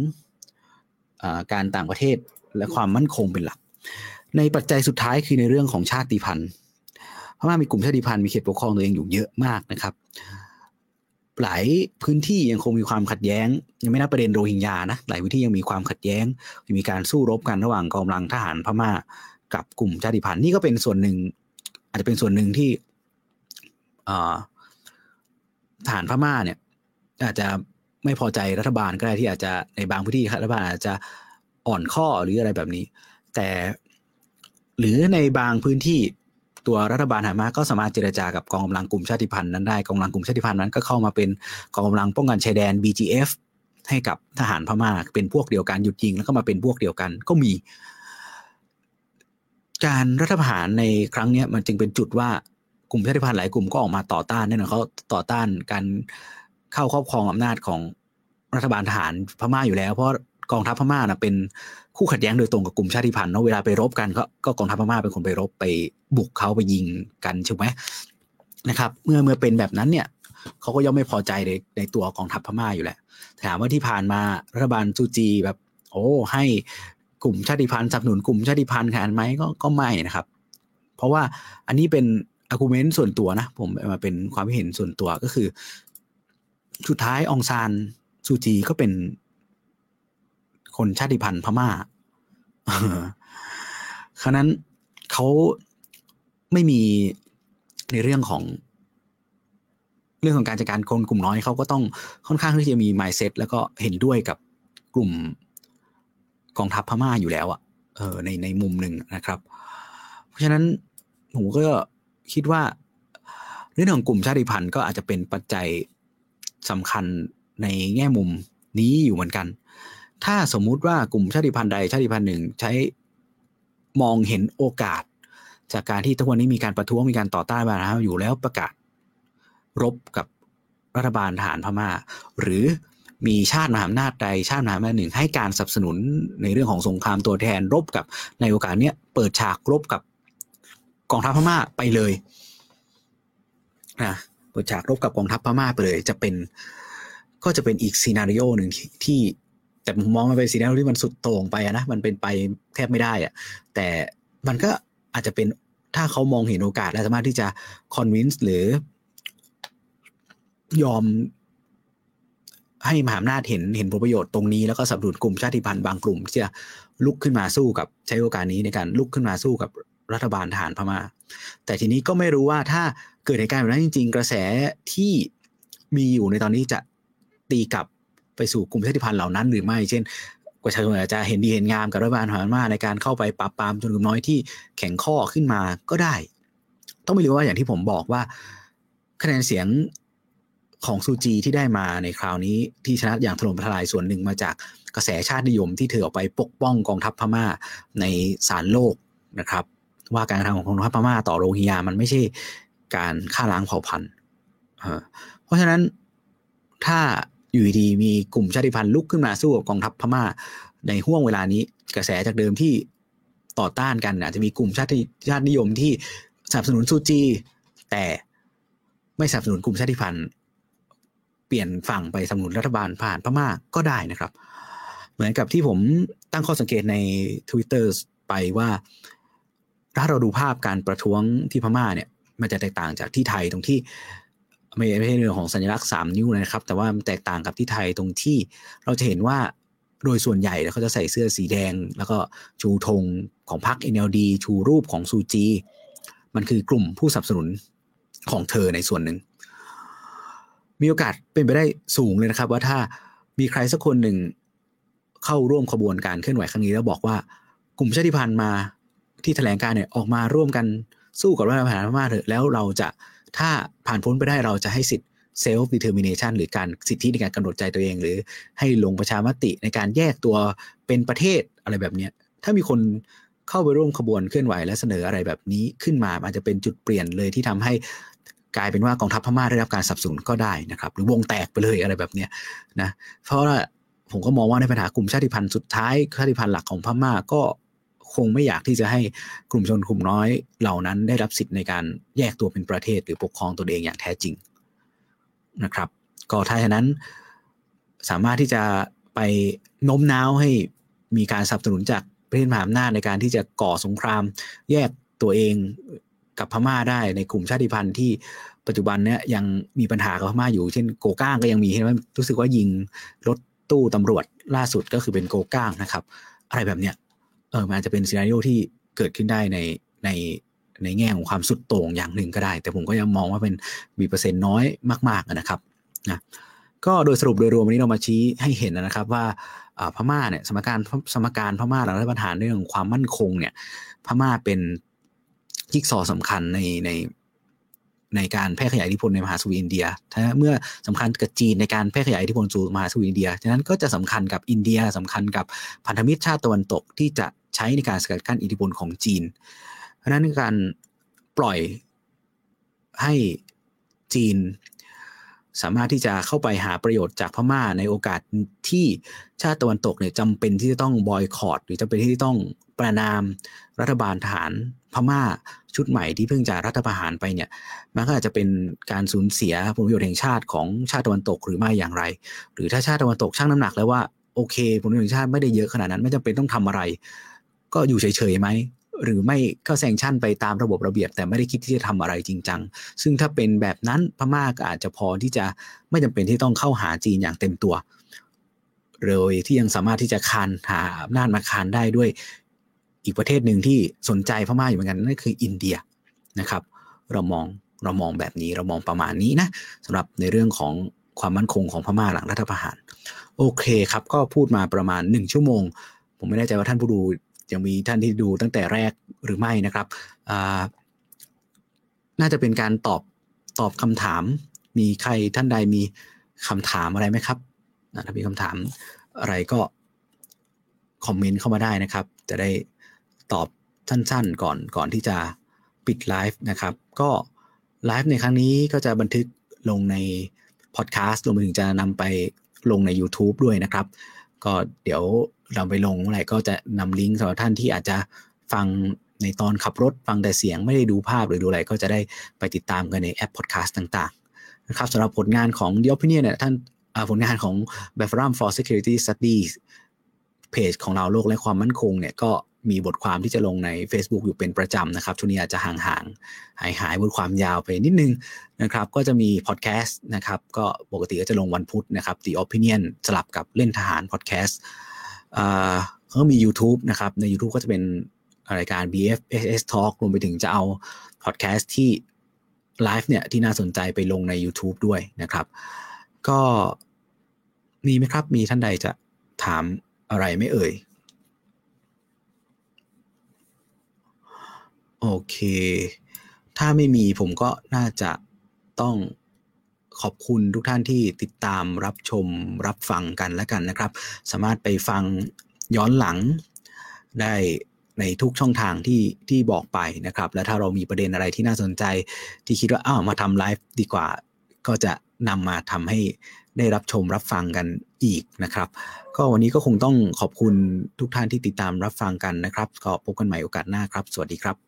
อการต่างประเทศและความมั่นคงเป็นหลัก ในปัจจัยสุดท้ายคือในเรื่องของชาติพันธุ์พม่ามีกลุ่มชาติพันธุ์มีเขตปกครองตัวเองอยู่เยอะมากนะครับ หลายพื้นที่ยังคงมีความขัดแย้ง ยังไม่นับประเด็นโรฮิงญานะหลายพื้นที่ยังมีความขัดแย้ง มีการสู้รบกันระหว่างกองกำลังทหารพม่า กับกลุ่มชาติพันธุ์นี่ก็เป็นส่วนหนึ่ง อาจจะเป็นส่วนหนึ่งที่ทหารพม่าเนี่ย อาจจะไม่พอใจรัฐบาลก็ได้ที่อาจจะในบางพื้นที่รัฐบาลอาจจะอ่อนข้อหรืออะไรแบบนี้ แต่หรือในบางพื้นที่ ตัวรัฐบาลหามาก็สามารถเจรจากับกองกำลังกลุ่มชาติพันธุ์นั้นได้กองกำลังกลุ่มชาติพันธุ์นั้นก็เข้ามาเป็นกองกำลังป้องกันชายแดน BGF ให้กับทหารพม่าเป็นพวกเดียวกันหยุดยิงแล้วก็มาเป็นพวกเดียวกัน ก็มี การรัฐประหารในครั้งนี้มันจึงเป็นจุดว่ากลุ่มชาติพันธุ์หลายกลุ่มก็ออกมาต่อต้านแน่นอนเขาต่อต้านการเข้าครอบครองอำนาจของรัฐบาลทหารพม่าอยู่แล้ว เพราะกองทัพพม่านะเป็น คู่ขัดแย้งโดยตรงกับกลุ่มชาติพันธุ์เนาะเวลาไปรบกันก็ก็กองทัพพม่าเป็นคนไปรบไปบุกเขาไปยิงกันใช่ไหมนะครับ เมื่อเมื่อเป็นแบบนั้นเนี่ยเขาก็ย่อมไม่พอใจในในตัวกองทัพพม่าอยู่แหละถามว่าที่ผ่านมารัฐบาลจูจีแบบ โอ้ให้กลุ่มชาติพันธุ์สนับสนุนกลุ่มชาติพันธุ์ขนาดไหมก็ก็ไม่นะครับ เพราะว่าอันนี้เป็นอากูเมนต์ส่วนตัวนะ ผมมาเป็นความเห็นส่วนตัวก็คือ สุดท้ายองซานซูจีก็เป็น คนชาติพันธุ์พม่าฉะนั้นเขาไม่มีในเรื่องของ เรื่องของการจัดการคนกลุ่มน้อยเขาก็ต้องค่อนข้างที่จะมีไมเซตแล้วก็เห็นด้วยกับกลุ่มกองทัพพม่าอยู่แล้วอะเออในในมุมหนึ่งนะครับ เพราะฉะนั้นผมก็คิดว่า เรื่องของกลุ่มชาติพันธุ์ก็อาจจะเป็นปัจจัยสำคัญในแง่มุมนี้อยู่เหมือนกัน ถ้าสมมุติว่ากลุ่มชาติพันธุ์ใดชาติพันธุ์หนึ่งใช้มองเห็นโอกาส จากการที่ทุกวันนี้มีการประท้วงมีการต่อต้านมาแล้วอยู่แล้วประกาศ รบกับรัฐบาลทหารพม่า หรือมีชาติมหาอำนาจใดชาติมหาอำนาจหนึ่ง ให้การสนับสนุนในเรื่องของสงครามตัวแทนรบกับในโอกาสเนี้ยเปิดฉากรบกับกองทัพพม่าไปเลยนะเปิดฉากรบกับกองทัพพม่าไปเลย จะเป็นก็จะเป็นอีกซีนารีโอหนึ่งที่ แต่ผมมองมันเป็นสีแดงที่มันสุดโต่งไปนะมันเป็นไปแทบไม่ได้อะแต่มันก็อาจจะเป็นถ้าเขามองเห็นโอกาสและสามารถที่จะคอนวินส์หรือยอมให้มหาอำนาจเห็นเห็นผลประโยชน์ตรงนี้แล้วก็สนับสนุนกลุ่มชาติพันธุ์บางกลุ่มที่จะลุกขึ้นมาสู้กับใช้โอกาสนี้ในการลุกขึ้นมาสู้กับรัฐบาลทหารพมา่า แต่ทีนี้ก็ไม่รู้ว่าถ้าเกิดเหตุการณ์แบบนั้นจริง ๆ กระแสที่มีอยู่ในตอนนี้จะตีกลับ ไปสู่กลุ่มชาติพันธุ์เหล่านั้นหรือไม่ เช่นประชาชนอาจจะเห็นดีเห็นงามกับรัฐบาลหารมาในการเข้าไปปราบปรามจนกลุ่มน้อยที่แข็งข้อขึ้นมาก็ได้ ต้องไม่ลืมว่าอย่างที่ผมบอกว่า คะแนนเสียงของซูจีที่ได้มาในคราวนี้ที่ชนะอย่างถล่มทลายส่วนหนึ่งมาจากกระแสชาตินิยมที่เธอออกไปปกป้องกองทัพพม่าในศาลโลกนะครับ ว่าการกระทำของกองทัพพม่าต่อโรฮิงญามันไม่ใช่การฆ่าล้างเผ่าพันธุ์เพราะฉะนั้นถ้า อยู่ดีมีกลุ่มชาติพันธุ์ลุกขึ้นมาสู้กับกองทัพพม่า ในห่วงเวลานี้กระแสจากเดิมที่ต่อต้านกันอาจจะมีกลุ่มชาติชาตินิยมที่สนับสนุนซูจี แต่ไม่สนับสนุนกลุ่มชาติพันธุ์ เปลี่ยนฝั่งไปสนับสนุนรัฐบาลผ่านพม่าก็ได้นะครับ เหมือนกับที่ผมตั้งข้อสังเกตใน Twitter ไปว่า ถ้าเราดูภาพการประท้วงที่พม่าเนี่ย มันจะแตกต่างจากที่ไทยตรงที่ ไม่ไม่ใช่เรื่องของสัญลักษณ์สามนิ้วนะครับ แต่ว่ามันแตกต่างกับที่ไทยตรงที่เราจะเห็นว่าโดยส่วนใหญ่เขาจะใส่เสื้อสีแดง แล้วก็ชูธงของพรรค NLD ชูรูปของซูจี มันคือกลุ่มผู้สนับสนุนของเธอในส่วนหนึ่ง มีโอกาสเป็นไปได้สูงเลยนะครับ ว่าถ้ามีใครสักคนหนึ่งเข้าร่วมขบวนการเคลื่อนไหวครั้งนี้แล้วบอกว่ากลุ่มชาติพันธุ์มาที่แถลงการเนี่ยออกมาร่วมกันสู้กับรัฐประหารพม่าเถอะแล้วเราจะ ถ้าผ่านพ้นไปได้เราจะให้สิทธิ์ self determination หรือการสิทธิในการกำหนดใจตัวเอง หรือให้ลงประชามติในการแยกตัวเป็นประเทศอะไรแบบนี้ถ้ามีคนเข้าไปร่วมขบวนเคลื่อนไหวและเสนออะไรแบบนี้ขึ้นมาอาจจะเป็นจุดเปลี่ยนเลยที่ทำให้กลายเป็นว่ากองทัพพม่าได้รับการสนับสนุนก็ได้นะครับ หรือวงแตกไปเลยอะไรแบบนี้นะเพราะว่าผมก็มองว่าในปัญหากลุ่มชาติพันธุ์สุดท้ายชาติพันธุ์หลักของพม่าก็ คงไม่อยากที่จะให้กลุ่มชนกลุ่มน้อยเหล่านั้นได้รับสิทธิ์ในการแยกตัวเป็นประเทศหรือปกครองตนเองอย่างแท้จริงนะครับ ก็ถ้าฉะนั้นสามารถที่จะไปโน้มน้าวให้มีการสนับสนุนจากประเทศมหาอำนาจในการที่จะก่อสงคราม แยกตัวเองกับพม่าได้ในกลุ่มชาติพันธุ์ที่ปัจจุบันเนี้ยยังมีปัญหากับพม่าอยู่ เช่นโกก้างก็ยังมีเห็นไหมรู้สึกว่ายิงรถตู้ตำรวจล่าสุดก็คือเป็นโกก้างนะครับ อะไรแบบเนี้ย เออมันจะเป็น scenario ที่เกิดขึ้นได้ในในในแง่ของความสุดโต่งอย่างหนึ่งก็ได้ แต่ผมก็ยังมองว่าเป็นมีเปอร์เซ็นต์น้อยมาก ๆนะครับนะก็โดยสรุปโดยรวมวันนี้เรามาชี้ให้เห็นนะครับว่าพม่าเนี่ยสมการสมการพม่าหลังรัฐประหารเรื่องความมั่นคงเนี่ยพม่าเป็นจิ๊กซอว์สำคัญในในในการแพร่ขยายอิทธิพลในมหาสมุทรอินเดียเมื่อสำคัญกับจีนในการแพร่ขยายอิทธิพลสู่มหาสมุทรอินเดีย ฉะนั้นก็จะสำคัญกับอินเดียสำคัญกับพันธมิตรชาติตะวันตกที่จะ ใช้ในการสกัดกั้นอิทธิพลของจีน เพราะนั้นการปล่อยให้จีน สามารถที่จะเข้าไปหาประโยชน์จากพม่าในโอกาสที่ชาติตะวันตกเนี่ยจำเป็นที่จะต้องบอยคอรดหรือจำเป็นที่ต้องประนามรัฐบาลทหารพม่าชุดใหม่ที่เพิ่งจะรัฐประหารไปเนี่ยมันก็อาจจะเป็นการสูญเสียผลประโยชน์แห่งชาติของชาติตะวันตกหรือไม่อย่างไร หรือถ้าชาติตะวันตกชั่งน้ำหนักแล้วว่าโอเคผลประโยชน์แห่งชาติไม่ได้เยอะขนาดนั้น ไม่จำเป็นต้องทำอะไร ก็อยู่เฉยๆไหมหรือไม่ก็แซงชั่นไปตามระบบระเบียบ แต่ไม่ได้คิดที่จะทำอะไรจริงจัง ซึ่งถ้าเป็นแบบนั้นพม่าก็อาจจะพอที่จะไม่จำเป็นที่ต้องเข้าหาจีนอย่างเต็มตัว เลยที่ยังสามารถที่จะคานหาอำนาจมาคานได้ด้วยอีกประเทศหนึ่งที่สนใจพม่าอยู่เหมือนกันนั่นคืออินเดียนะครับ เรามองเรามองแบบนี้เรามองประมาณนี้นะสำหรับในเรื่องของความมั่นคงของพม่าหลังรัฐประหาร โอเคครับ ก็พูดมาประมาณหนึ่งชั่วโมง ผมไม่แน่ใจว่าท่านผู้ดู ยังมีท่านที่ดูตั้งแต่แรกหรือไม่นะครับน่าจะเป็นการตอบตอบคำถาม มีใครท่านใดมีคำถามอะไรไหมครับถ้ามีคำถามอะไรก็คอมเมนต์เข้ามาได้นะครับ จะได้ตอบสั้นๆก่อนก่อนที่จะปิดไลฟ์นะครับ ก็ไลฟ์ในครั้งนี้ก็จะบันทึกลงในพอดแคสต์รวมไปถึงจะนำไปลงใน YouTube ด้วยนะครับ ก็เดี๋ยว เราไปลงเมื่อไหร่ก็จะนำลิงก์สำหรับท่านที่อาจจะฟังในตอนขับรถฟังแต่เสียงไม่ได้ดูภาพหรือดูอะไรก็จะได้ไปติดตามกันในแอปพอดแคสต์ต่างๆนะครับสำหรับผลงานของ The Opinion เนี่ยท่านผลงานของ b a f r a m for Security Studies เพจของเราโลกและความมั่นคงเนี่ยก็มีบทความที่จะลงใน Facebook อยู่เป็นประจำนะครับ ช่วงนี้อาจจะห่างๆหายหายบทความยาวไปนิดนึงนะครับ ก็จะมีพอดแคสต์นะครับ ก็ปกติก็จะลงวันพุธนะครับ The Opinion สลับกับเล่นทหารพอดแคสต์ อ่าก็มี YouTube นะครับ ใน YouTube ก็จะเป็นรายการ BFS Talk รวมไปถึงจะเอาพอดแคสต์ที่ไลฟ์เนี่ยที่น่าสนใจไปลงใน YouTube ด้วยนะครับ ก็มีไหมครับ มีท่านใดจะถามอะไรไม่เอ่ย โอเค ถ้าไม่มีผมก็น่าจะต้อง ขอบคุณทุกท่านที่ติดตามรับชมรับฟังกันแล้วกันนะครับ สามารถไปฟังย้อนหลังได้ในทุกช่องทางที่ที่บอกไปนะครับ และถ้าเรามีประเด็นอะไรที่น่าสนใจ ที่คิดว่าอ้าวมาทำไลฟ์ดีกว่า ก็จะนำมาทำให้ได้รับชมรับฟังกันอีกนะครับ ก็วันนี้ก็คงต้องขอบคุณทุกท่านที่ติดตามรับฟังกันนะครับ ก็พบกันใหม่โอกาสหน้าครับ สวัสดีครับ